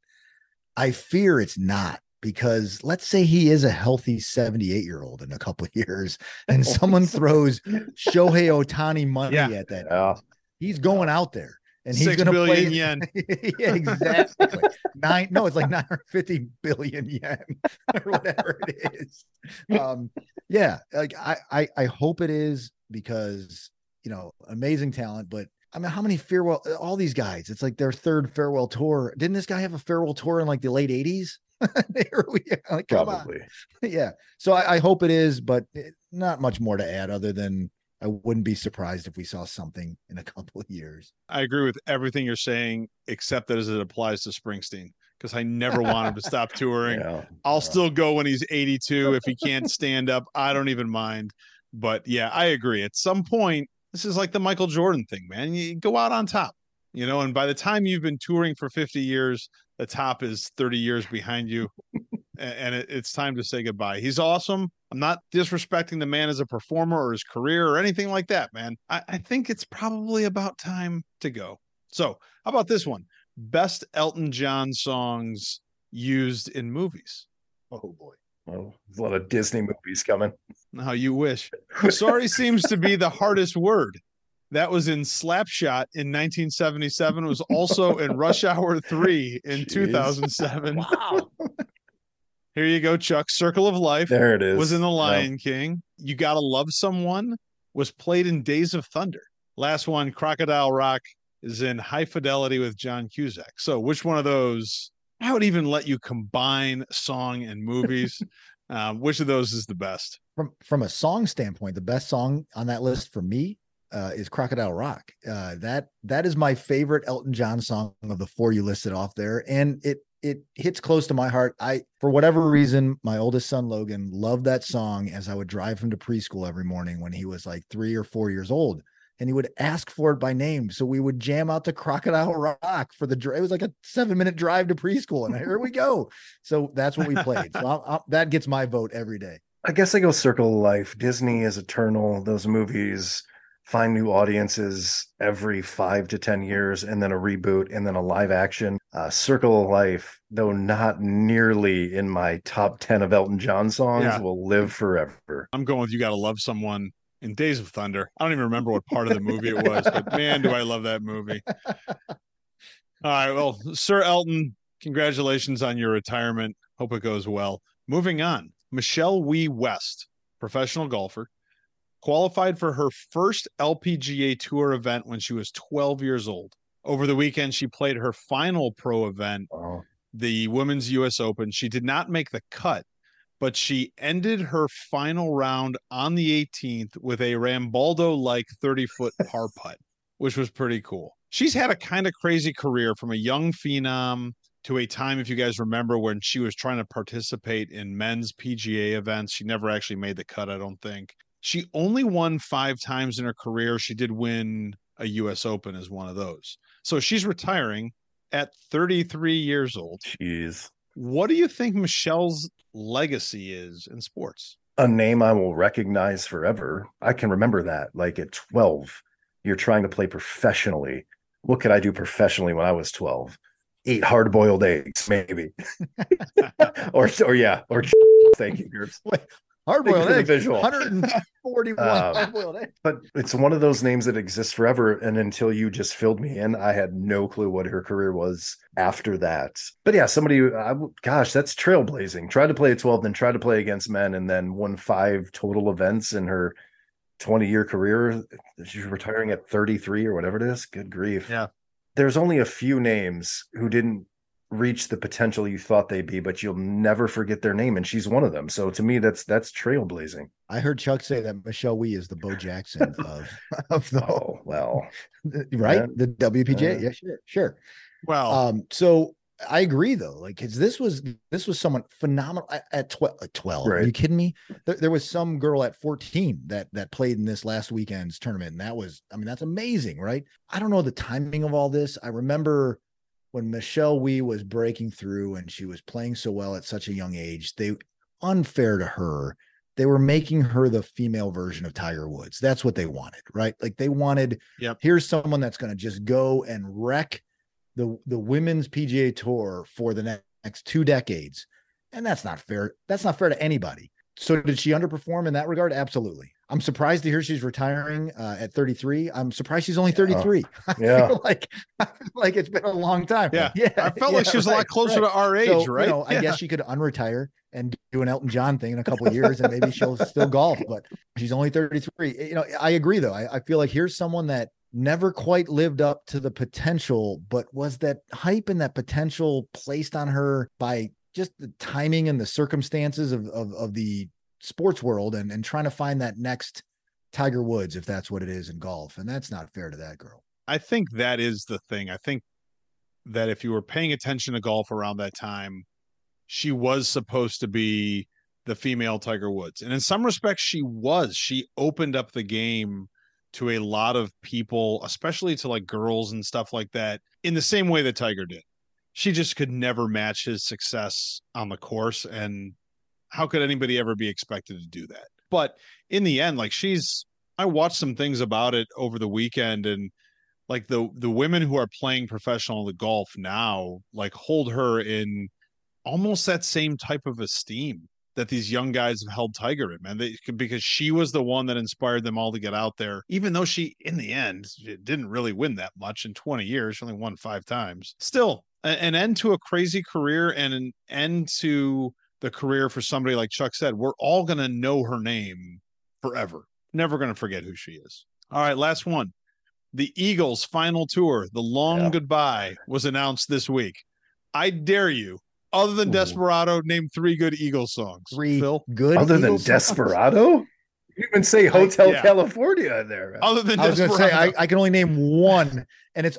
B: I fear it's not because let's say he is a healthy 78 year old in a couple of years [laughs] and someone throws Shohei Ohtani money
A: Yeah.
B: at that.
C: yeah
B: He's going out there and he's going to
A: billion [laughs]
B: play
A: yen.
B: yeah, exactly. [laughs] Nine, no, it's like 950 billion yen [laughs] or whatever it is. Um, yeah, like I, I, I hope it is because you know, amazing talent, but I mean, how many farewell? All these guys, it's like their third farewell tour. Didn't this guy have a farewell tour in like the late 80s? There we are. Like, come on.
C: probably
B: yeah. So I, I hope it is, but eh, not much more to add other than I wouldn't be surprised if we saw something in a [laughs] couple of years.
A: I agree with everything you're saying, except that as it applies to Springsteen, because I never want him to stop [laughs] touring.
C: yeah
A: I'll
C: Yeah.
A: still go when he's 82 if he can't [laughs] stand up. I don't even mind. But yeah, I agree. At some point, This is like the Michael Jordan thing, man. You go out on top, you know, and by the time you've been touring for 50 years, the top is 30 years behind you. and it, it's time to say goodbye. He's awesome. I'm not disrespecting the man as a performer or his career or anything like that, man. I, I think it's probably about time to go. So, how about this one? Best Elton John songs used in movies.
B: Oh boy.
C: Oh, there's a lot of Disney movies coming.
A: How you wish. [laughs] Sorry seems to be the hardest word. That was in Slapshot in 1977. It was also in Rush Hour [laughs] 3 in
C: Jeez.
A: 2007. [laughs]
B: Wow.
A: Here you go, Chuck. Circle of Life
C: There it is.
A: was in The
C: Yeah.
A: Lion King. You Gotta Love Someone was played in Days of Thunder. Last one, Crocodile Rock, is in High Fidelity with John Cusack. So, which one of those? I would even let you combine song and movies. um, [laughs] which of those is the best?
B: From from a song standpoint, the best song on that list for me uh, is Crocodile Rock. Uh, that that is my favorite Elton John song of the four you listed off there, and it it hits close to my heart. I for whatever reason, my oldest son Logan loved that song as I would drive him to preschool every morning when he was like three or four years old. And he would ask for it by name. So we would jam out to Crocodile Rock for the drive. It was like a seven minute drive to preschool. And here we go. So that's what we played. So I'll, I'll, that gets my vote every day.
C: I guess I go Circle of Life. Disney is eternal. Those movies find new audiences every five to 10 years, and then a reboot, and then a live action. Uh, Circle of Life, though not nearly in my top 10 of Elton John songs,
A: Yeah.
C: will live forever.
A: I'm going with You Gotta Love Someone in Days of Thunder. I don't even remember what part of the movie it was, but man, do I love that movie. [laughs] All right. Well, Sir Elton, congratulations on your retirement. Hope it goes well. Moving on, Michele Wie West, professional golfer, qualified for her first LPGA Tour event when she was 12 years old. Over the weekend, she played her final pro event
C: Oh,
A: the Women's US Open. She did not make the cut, but she ended her final round on the 18th with a Rambaldo like 30 foot [laughs] par putt, which was pretty cool. She's had a kind of crazy career from a young phenom to a time, if you guys remember, when she was trying to participate in men's PGA events. She never actually made the cut, I don't think. She only won five times in her career. She did win a US Open as one of those. So she's retiring at 33 years old.
C: jeez.
A: What do you think Michele's legacy is in sports?
C: A name I will recognize forever. I can remember that. Like at 12, you're trying to play professionally. What could I do professionally when I was 12? Eat hard boiled eggs, maybe. [laughs] [laughs] or, or yeah, or [laughs] thank you. Groups.
B: Hard boiled eggs.
C: visual.
B: 141
C: Um,
B: hard boiled eggs.
C: But it's one of those names that exists forever. And until you just filled me in, I had no clue what her career was after that. But yeah, somebody, I, gosh, that's trailblazing. Tried to play at 12, then tried to play against men, and then won five total events in her 20 year career. She's retiring at 33 or whatever it is. Good grief.
A: Yeah.
C: There's only a few names who didn't reach the potential you thought they'd be, but you'll never forget their name. And she's one of them. So to me, that's that's trailblazing.
B: I heard Chuck say that Michele Wie is the Bo Jackson [laughs] of of the
C: Oh, well. [laughs]
B: right
C: Yeah.
B: the WPGA.
C: Yeah.
B: Yeah, sure, sure.
A: Well,
B: Um, so I agree though, like because this was this was someone phenomenal at, at 12, at 12. Are you kidding me? There, there was some girl at 14 that that played in this last weekend's tournament, and that was, I mean, that's amazing, right? I don't know the timing of all this. I remember when Michele Wie was breaking through and she was playing so well at such a young age, they unfair to her. They were making her the female version of Tiger Woods. That's what they wanted, right? Like they wanted,
A: Yep.
B: here's someone that's going to just go and wreck the the women's PGA Tour for the ne- next two decades, and that's not fair. That's not fair to anybody. So did she underperform in that regard? Absolutely. I'm surprised to hear she's retiring uh, at 33. I'm surprised she's only 33. [laughs] I
C: Yeah.
B: like [laughs] like it's been a long time.
A: Yeah. [laughs]
B: yeah.
A: I felt like she was a lot closer
B: right.
A: to our age,
B: So,
A: right?
B: You know, I guess she could unretire and do an Elton John thing in a couple of years, and maybe she'll still golf. But she's only 33. You know, I agree though. I, I feel like here's someone that never quite lived up to the potential, but was that hype and that potential placed on her by just the timing and the circumstances of of, of the sports world and, and trying to find that next Tiger Woods, if that's what it is in golf. And that's not fair to that girl.
A: I think that is the thing. I think that if you were paying attention to golf around that time, she was supposed to be the female Tiger Woods. And in some respects, she was. She opened up the game to a lot of people, especially to like girls and stuff like that, in the same way that Tiger did. She just could never match his success on the course. And how could anybody ever be expected to do that? But in the end, like she's, I watched some things about it over the weekend and like the the women who are playing professional the golf now like hold her in almost that same type of esteem that these young guys have held Tiger in, man. They, because she was the one that inspired them all to get out there, even though she, in the end, didn't really win that much in 20 years. She only won five times. Still, an end to a crazy career and an end to the career for somebody like Chuck said. We're all going to know her name forever. Never going to forget who she is. All right, last one. The Eagles' final tour, the long yeah. goodbye, was announced this week. I dare you other than Desperado, name three good Eagles songs.
B: Three Phil? good.
C: Other Eagles than Desperado, you even say Hotel I, yeah. California there.
A: Other than
B: I was going to say I, I, can only name one, and it's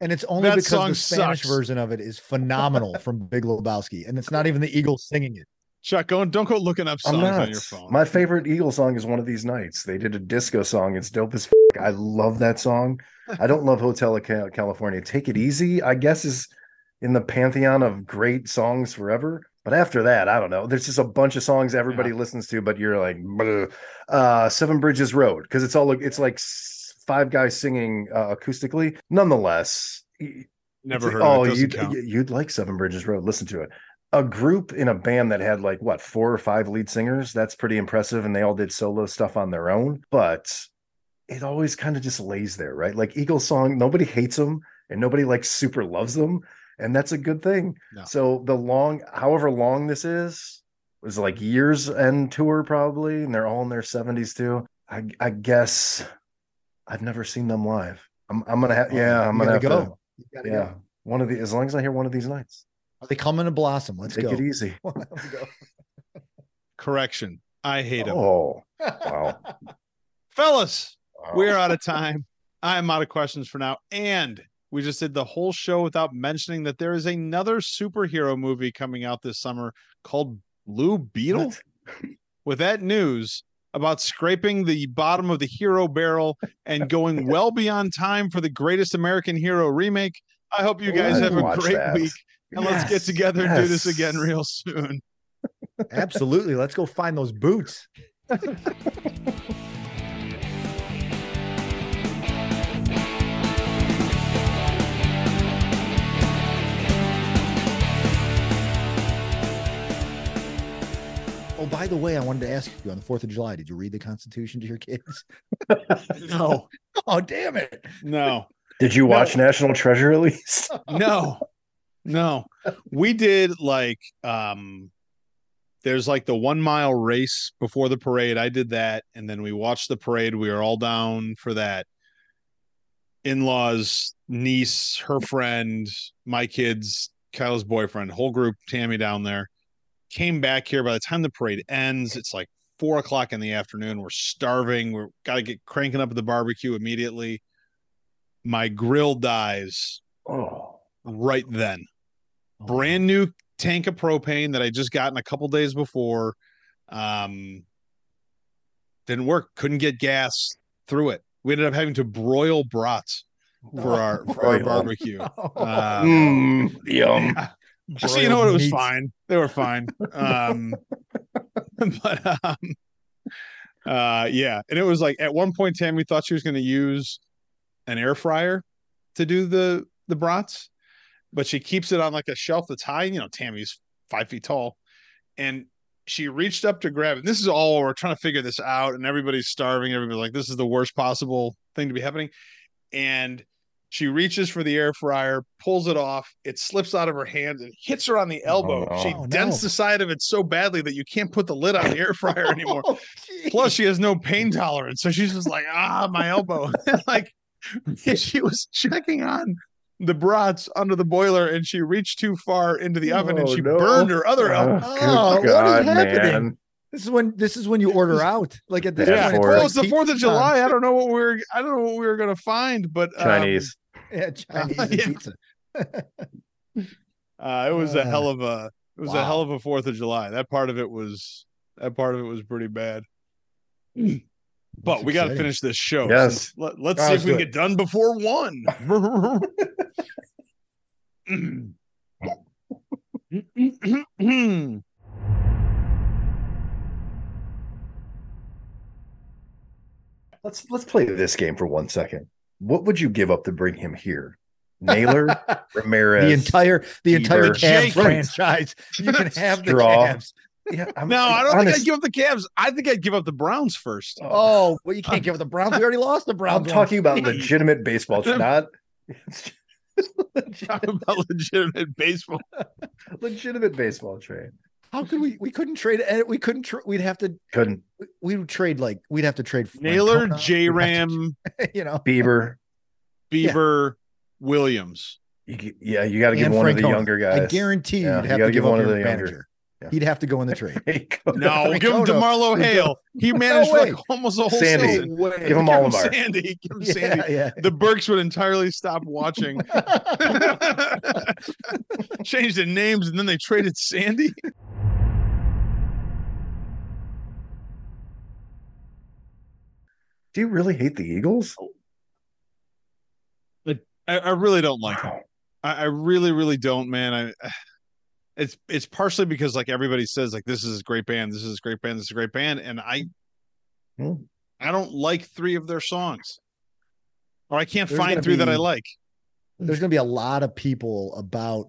B: and it's only that because the Spanish sucks. version of it is phenomenal from Big Lebowski, and it's not even the Eagles singing it.
A: Chuck, go don't go looking up songs on your phone.
C: My favorite Eagle song is one of these nights. They did a disco song. It's dope as f- I love that song. I don't love Hotel California. Take it easy, I guess is in the pantheon of great songs forever. But after that, I don't know. There's just a bunch of songs everybody yeah. listens to, but you're like, uh, Seven Bridges Road, because it's all it's like five guys singing uh, acoustically. Nonetheless,
A: never heard.
C: Oh, you'd, you'd like Seven Bridges Road. Listen to it. A group in a band that had like what four or five lead singers. That's pretty impressive, and they all did solo stuff on their own. But it always kind of just lays there, right? Like Eagle song, nobody hates them, and nobody like super loves them and that's a good thing. No. So the long, however long this is, was like years end tour probably, and they're all in their seventies too. I, I guess I've never seen them live. I'm, I'm gonna have, oh, yeah, I'm gonna have go. to, yeah, go. one of the as long as I hear one of these nights.
B: Are they coming to blossom? Let's
C: take
B: go.
C: it easy. [laughs]
A: Correction, I hate them.
C: Oh, wow, [laughs]
A: fellas, wow. we're out of time. I'm out of questions for now, and we just did the whole show without mentioning that there is another superhero movie coming out this summer called Blue Beetle. What? With that news about scraping the bottom of the hero barrel and going [laughs] well beyond time for the greatest American hero remake, I hope you guys have a great that. week. And yes. let's get together yes. and do this again real soon.
B: Absolutely. Let's go find those boots. [laughs] the way, I wanted to ask you on the 4th of July, did you read the Constitution to your kids? [laughs]
A: no.
B: Oh, damn it.
A: No.
C: Did you watch no. National Treasure at least? [laughs]
A: no. No. We did like um there's like the 1 mile race before the parade. I did that and then we watched the parade. We were all down for that. In-laws, niece, her friend, my kids, Kyle's boyfriend, whole group, Tammy down there came back here. By the time the parade ends, it's like four o'clock in the afternoon. We're starving. We're got to get cranking up at the barbecue immediately. My grill dies.
C: Oh,
A: right then. Oh. Brand new tank of propane that I just gotten a couple days before. Um, didn't work. Couldn't get gas through it. We ended up having to broil brats for [laughs] our for our barbecue. [laughs]
C: Um, mm, yum. Yeah.
A: So you know what? It was fine. They were fine. Um, [laughs] but um, uh, yeah, and it was like at one point, Tammy thought she was going to use an air fryer to do the the brats, but she keeps it on like a shelf that's high. You know, Tammy's five feet tall, and she reached up to grab it. This is all we're trying to figure this out, and everybody's starving. Everybody's like, "This is the worst possible thing to be happening," and she reaches for the air fryer, pulls it off. It slips out of her hand and hits her on the elbow. Oh, she dents no. the side of it so badly that you can't put the lid on the air fryer [laughs] anymore. oh, Plus, she has no pain tolerance, so she's just like, ah, my elbow. [laughs] like [laughs] she was checking on the brats under the boiler, and she reached too far into the oven, oh, and she no. burned her other elbow.
B: Oh, God, what is happening? Man. This is when this is when you order out. Like at this
A: yeah, point, well, it's the Fourth of July. I don't know what we are I don't know what we were gonna find, but
C: um, Chinese. [laughs]
B: Yeah, Chinese [laughs] uh, yeah. pizza. [laughs]
A: uh, it was a hell of a it was wow. a hell of a Fourth of July. That part of it was that part of it was pretty bad. [clears throat] But
B: That's
A: we got to finish this show.
C: Yes.
A: since- Let, let's
B: All
A: see if we can get done before one. [clears throat]
C: Let's let's play this game for one second. What would you give up to bring him here? [laughs] Naylor, Ramirez,
B: the entire the entire Cavs franchise. [laughs] You can have the
C: Straw.
B: Cavs.
C: Yeah, [laughs] I'm,
A: no, I don't think I'd give up the Cavs. I think I'd give up the Browns first.
B: Oh, oh well, you can't give up the Browns. We already lost the Browns.
C: I'm talking about legitimate baseball, not
A: Talk about legitimate baseball.
C: legitimate baseball trade.
B: How could we? We couldn't trade it. We couldn't. Tra- we'd have to.
C: Couldn't
B: We would trade like we'd have to trade
A: Naylor, J Ram, [laughs]
B: You know,
C: Bieber.
A: Bieber, Williams.
C: You, yeah, you got to give
B: And
C: one of the
B: Francona.
C: younger guys.
B: I guarantee
C: Yeah,
B: you'd have
C: gotta give
B: give,
C: one of
B: your
C: the younger-
B: manager.
C: Yeah.
B: He'd have to go in the trade.
A: No, give him
B: Francona.
A: DeMarlo Hale. He [laughs] managed for
B: way.
A: like [laughs] almost a whole
C: Sandy.
A: season.
B: way.
C: Give him
A: Give him
C: Alomar.
A: Sandy. Give him
B: Yeah,
A: Sandy.
B: yeah.
A: The Burks would entirely stop watching. Changed the names and then they traded Sandy.
C: Do you really hate the Eagles?
A: I, I really don't like.
C: Wow.
A: I, I really, really don't, man. I it's it's partially because like everybody says like this is a great band, this is a great band, this is a great band, and I
C: Hmm.
A: I don't like three of their songs. Or I can't
B: There's
A: find
B: gonna
A: three that I like.
B: There's going to be a lot of people about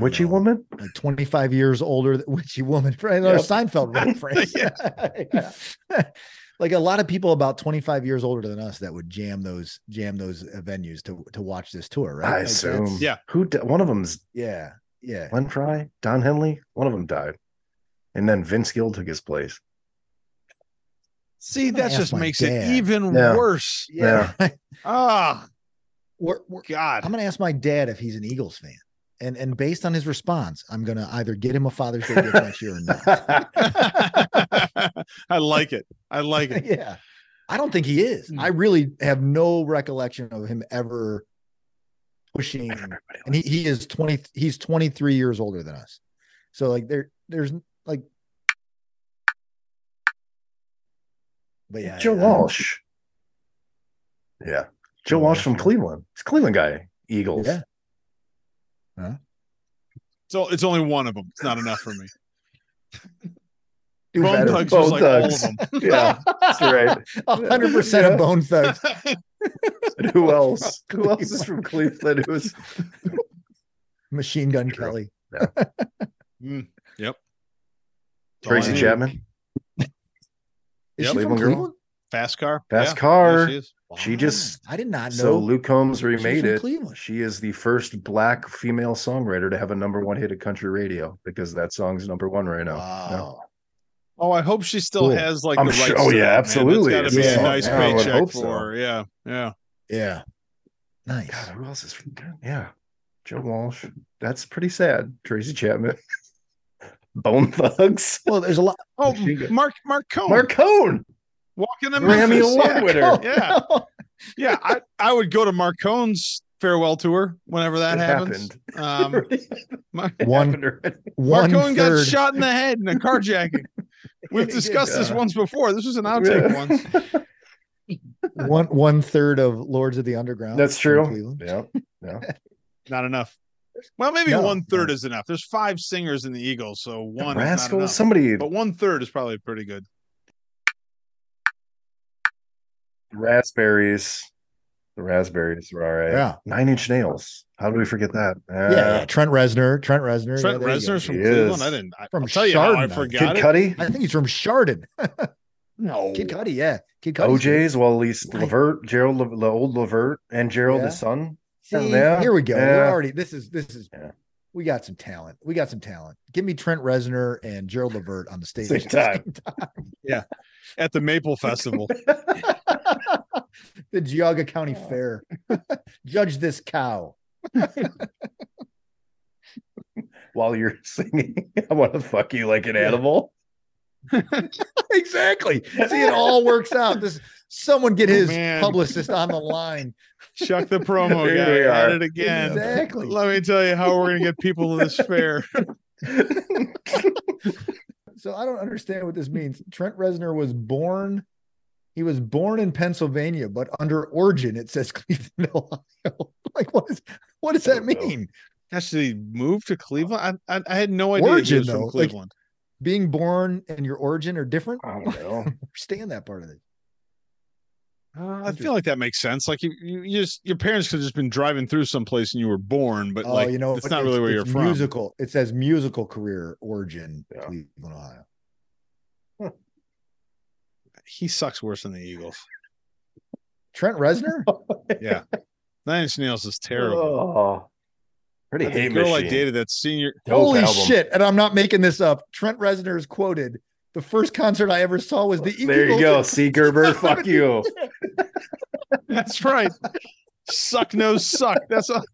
C: Witchy
B: know,
C: woman?
B: like 25 years older than [laughs] Witchy Woman. Another
C: Yep.
B: Seinfeld reference. [laughs] Yeah. [laughs] like a lot of people about 25 years older than us that would jam those jam those uh, venues to to watch this tour, right?
C: I
B: Like,
C: assume.
A: Yeah.
C: Who? di- One of them's
B: Yeah. Yeah.
C: Glenn Frey, Don Henley. One of them died, and then Vince Gill took his place.
A: See, that just makes
B: dad.
A: it even
C: Yeah.
A: worse.
B: Yeah. [laughs]
A: Ah,
B: We're- we're-
A: God.
B: I'm gonna ask my dad if he's an Eagles fan. And and based on his response, I'm gonna either get him a Father's Day gift next year or not. [laughs] [laughs]
A: I like it. I like it. [laughs]
B: yeah. I don't think he is.
A: Hmm.
B: I really have no recollection of him ever pushing
C: Everybody
B: and he, he is 20 he's 23 years older than us. So like there there's like but yeah.
C: Joe Walsh. Yeah, Joe
B: Joe
C: Walsh
B: Walsh,
C: from
B: yeah.
C: Cleveland. He's a Cleveland guy. Eagles.
B: Yeah.
A: So it's only one of them. It's not enough for me. [laughs]
B: do
A: Bone
B: better.
A: Thugs
C: Bone
A: was like all of them. [laughs]
C: Yeah, that's right.
B: hundred percent
C: Yeah.
B: of Bone Thugs.
C: And [laughs] [laughs] who else? Who else is from Cleveland? Who's
B: Machine Gun
C: True.
B: Kelly.
A: Mm, yep.
C: Tracy Chapman?
B: Is
A: Yep.
B: she from
C: Cleveland?
A: Fast car.
C: Fast
A: Yeah,
C: car.
A: yeah, she is.
C: She just-
B: I did not know.
C: So Luke Combs remade it.
B: Cleveland.
C: She is the first black female songwriter to have a number one hit at country radio because that song's number one right now.
B: Wow.
A: Oh, I hope she still
B: Cool.
A: has like
C: I'm
A: the
C: sure-
A: rights.
C: oh,
A: to
C: yeah,
A: that, man.
C: absolutely.
A: That's got to be
B: It's
A: a
B: a
A: nice.
B: Yeah,
A: paycheck
C: hope
A: for her. Yeah, yeah.
B: Yeah. Nice.
C: God, who else is from Yeah. Joe Walsh. That's pretty sad. Tracy Chapman. [laughs] Bone Thugs.
B: Well, there's a lot.
A: Oh, Mark Marc Cohn
C: Marc Cohn.
A: walking the
C: Grammy Award
A: yeah.
C: winner.
A: Yeah, yeah. I, I would go to Marc Cohn's farewell tour whenever that
C: It
A: happens. Um, [laughs] Mark,
B: One
C: Happened.
B: one
A: Marc Cohn got shot in the head in a carjacking. [laughs] We've
B: Yeah.
A: discussed this once before. This was an outtake once. [laughs]
B: one one third of Lords of the Underground.
C: That's true. Yeah. Yeah.
A: Not enough. Well, maybe
B: No,
A: one third
B: no.
A: is enough. There's five singers in the Eagles, so one is not
C: Rascals. Somebody
A: But one third is probably pretty good.
C: raspberries. The raspberries were all right.
B: Yeah.
C: Nine inch nails. How do we forget that?
B: Yeah, uh, yeah. Trent Reznor. Trent Reznor.
A: Trent
B: yeah, there you go.
A: Reznor's from
C: He
A: Cleveland.
C: is.
A: I didn't. I,
B: From
A: I'll tell you how I
B: Chardon,
A: forgot
C: Kid
A: it.
C: Cudi.
B: I think he's from Chardon. [laughs]
A: No,
B: Kid Cudi, yeah. Kid Cudi.
C: O'Jays. Well, at least
B: Right.
C: Levert, Gerald, Le, the old Levert, and Gerald,
B: Yeah.
C: his son.
B: See,
C: Yeah,
B: here we go.
C: yeah.
B: We're already. This is this is.
C: Yeah.
B: We got some talent. We got some talent. Give me Trent Reznor and Gerald Levert on the stage.
C: Same
B: at the
C: time. [laughs]
A: at the Maple Festival. [laughs]
B: the Geauga County
C: Oh.
B: Fair. [laughs] Judge this cow. [laughs]
C: While you're singing, I want to fuck you like an animal.
B: exactly. See, it all works out. This someone get
A: Oh,
B: his
A: man.
B: publicist on the line.
A: Chuck the promo
C: Here
A: guy
C: we
A: at
C: are.
A: it again.
B: Exactly.
A: Let me tell you how we're gonna get people to this fair.
B: So I don't understand what this means. Trent Reznor was born He was born in Pennsylvania, but under origin it says [laughs] Cleveland, Ohio. [laughs] like what is what does that mean?
A: Actually, moved to Cleveland. I, I, I had no idea
B: Origin,
A: he was
B: though,
A: from
B: like-
A: Cleveland.
B: Being born and your origin are different.
C: I
B: I
C: don't know. [laughs]
B: don't understand that part of it.
A: Uh, I feel like that makes sense. Like you, you, you just your parents could have just been driving through someplace and you were born, but
B: oh,
A: like
B: you know,
A: it's
B: what?
A: not really where you're
B: it's
A: from.
B: Musical. It says musical career origin,
C: Yeah.
B: Cleveland, Ohio.
A: He sucks worse than the Eagles.
B: Trent Reznor. [laughs]
A: Yeah, Nine Inch Nails is terrible.
C: Oh, pretty hate
A: girl
C: machine.
A: I dated that senior.
C: Dope
B: Holy
C: album.
B: shit! And I'm not making this up. Trent Reznor is quoted. The first concert I ever saw was the Eagles.
C: There you go. See, Gerber, fuck you. [laughs]
A: That's right. suck no suck. That's all.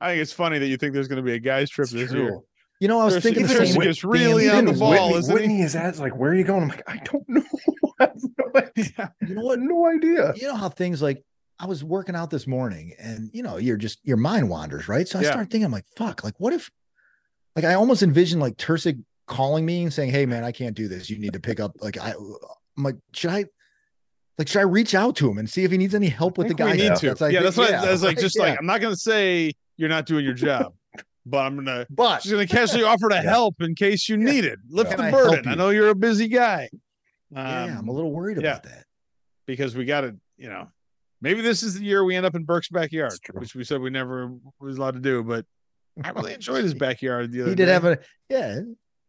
A: I think it's funny that you think there's going to be a guys trip
C: It's
A: this
C: true.
A: year.
B: You know, I was
A: Chris-
B: thinking the
A: Chris
B: same.
A: is really
B: Damn,
A: on the ball,
C: Whitney,
A: isn't he?
C: Whitney is at like, where are you going? I'm like, I don't know. [laughs] I have no idea.
A: Yeah.
B: You know what?
C: no idea.
B: You know how things like I was working out this morning, and you know, you're just your mind wanders, right? So I
A: Yeah.
B: started thinking, I'm like, fuck, like what if, like I almost envisioned like Tursik calling me and saying, "Hey, man, I can't do this. You need to pick up." Like I, I'm like, should I? Like, should I reach out to him and see if he needs any help with the guy?
A: need to.
B: That's like,
A: yeah, that's what.
B: yeah,
A: that's like just
B: yeah.
A: like I'm not going to say you're not doing your job, but I'm gonna
B: But
A: just gonna casually offer to [laughs]
C: Yeah.
A: help in case you need it. Lift
B: Can
A: the
B: I
A: burden. I
B: you?
A: know you're a busy guy. Um,
B: yeah, I'm a little worried
A: yeah.
B: about that.
A: because we got to, you know, maybe this is the year we end up in Burke's backyard, which we said we never was allowed to do. But I really enjoyed his backyard the other
B: He did
A: day.
B: have a yeah.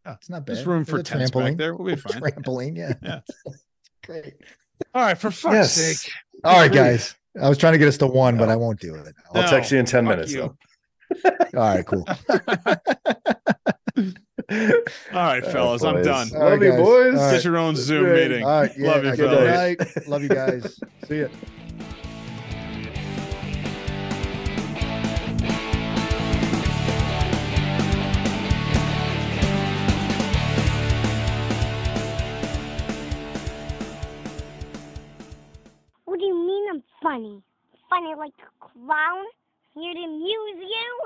A: Yeah.
B: It's not bad.
A: There's room
B: There's
A: for
B: a
A: tents back
B: trampoline.
A: there. We'll be [laughs] fine.
B: Trampoline, yeah. [laughs]
A: Yeah. [laughs]
B: Great.
A: All right, for fuck's
C: Yes.
A: sake.
B: All right, guys. I was trying to get us to one, but I won't do it.
C: I'll
A: No,
C: text you in 10
A: fuck
C: minutes.
A: you.
C: though.
B: All right, cool.
A: All right,
C: Oh,
A: fellas, I'm done.
B: All right,
C: Love you,
B: guys.
C: boys.
B: All
A: Get
B: right.
A: your own Zoom meeting.
B: All right.
A: Love you,
B: good
A: fellas.
B: night. Love you guys. See ya.
D: You funny? Funny like a clown? Here to amuse you?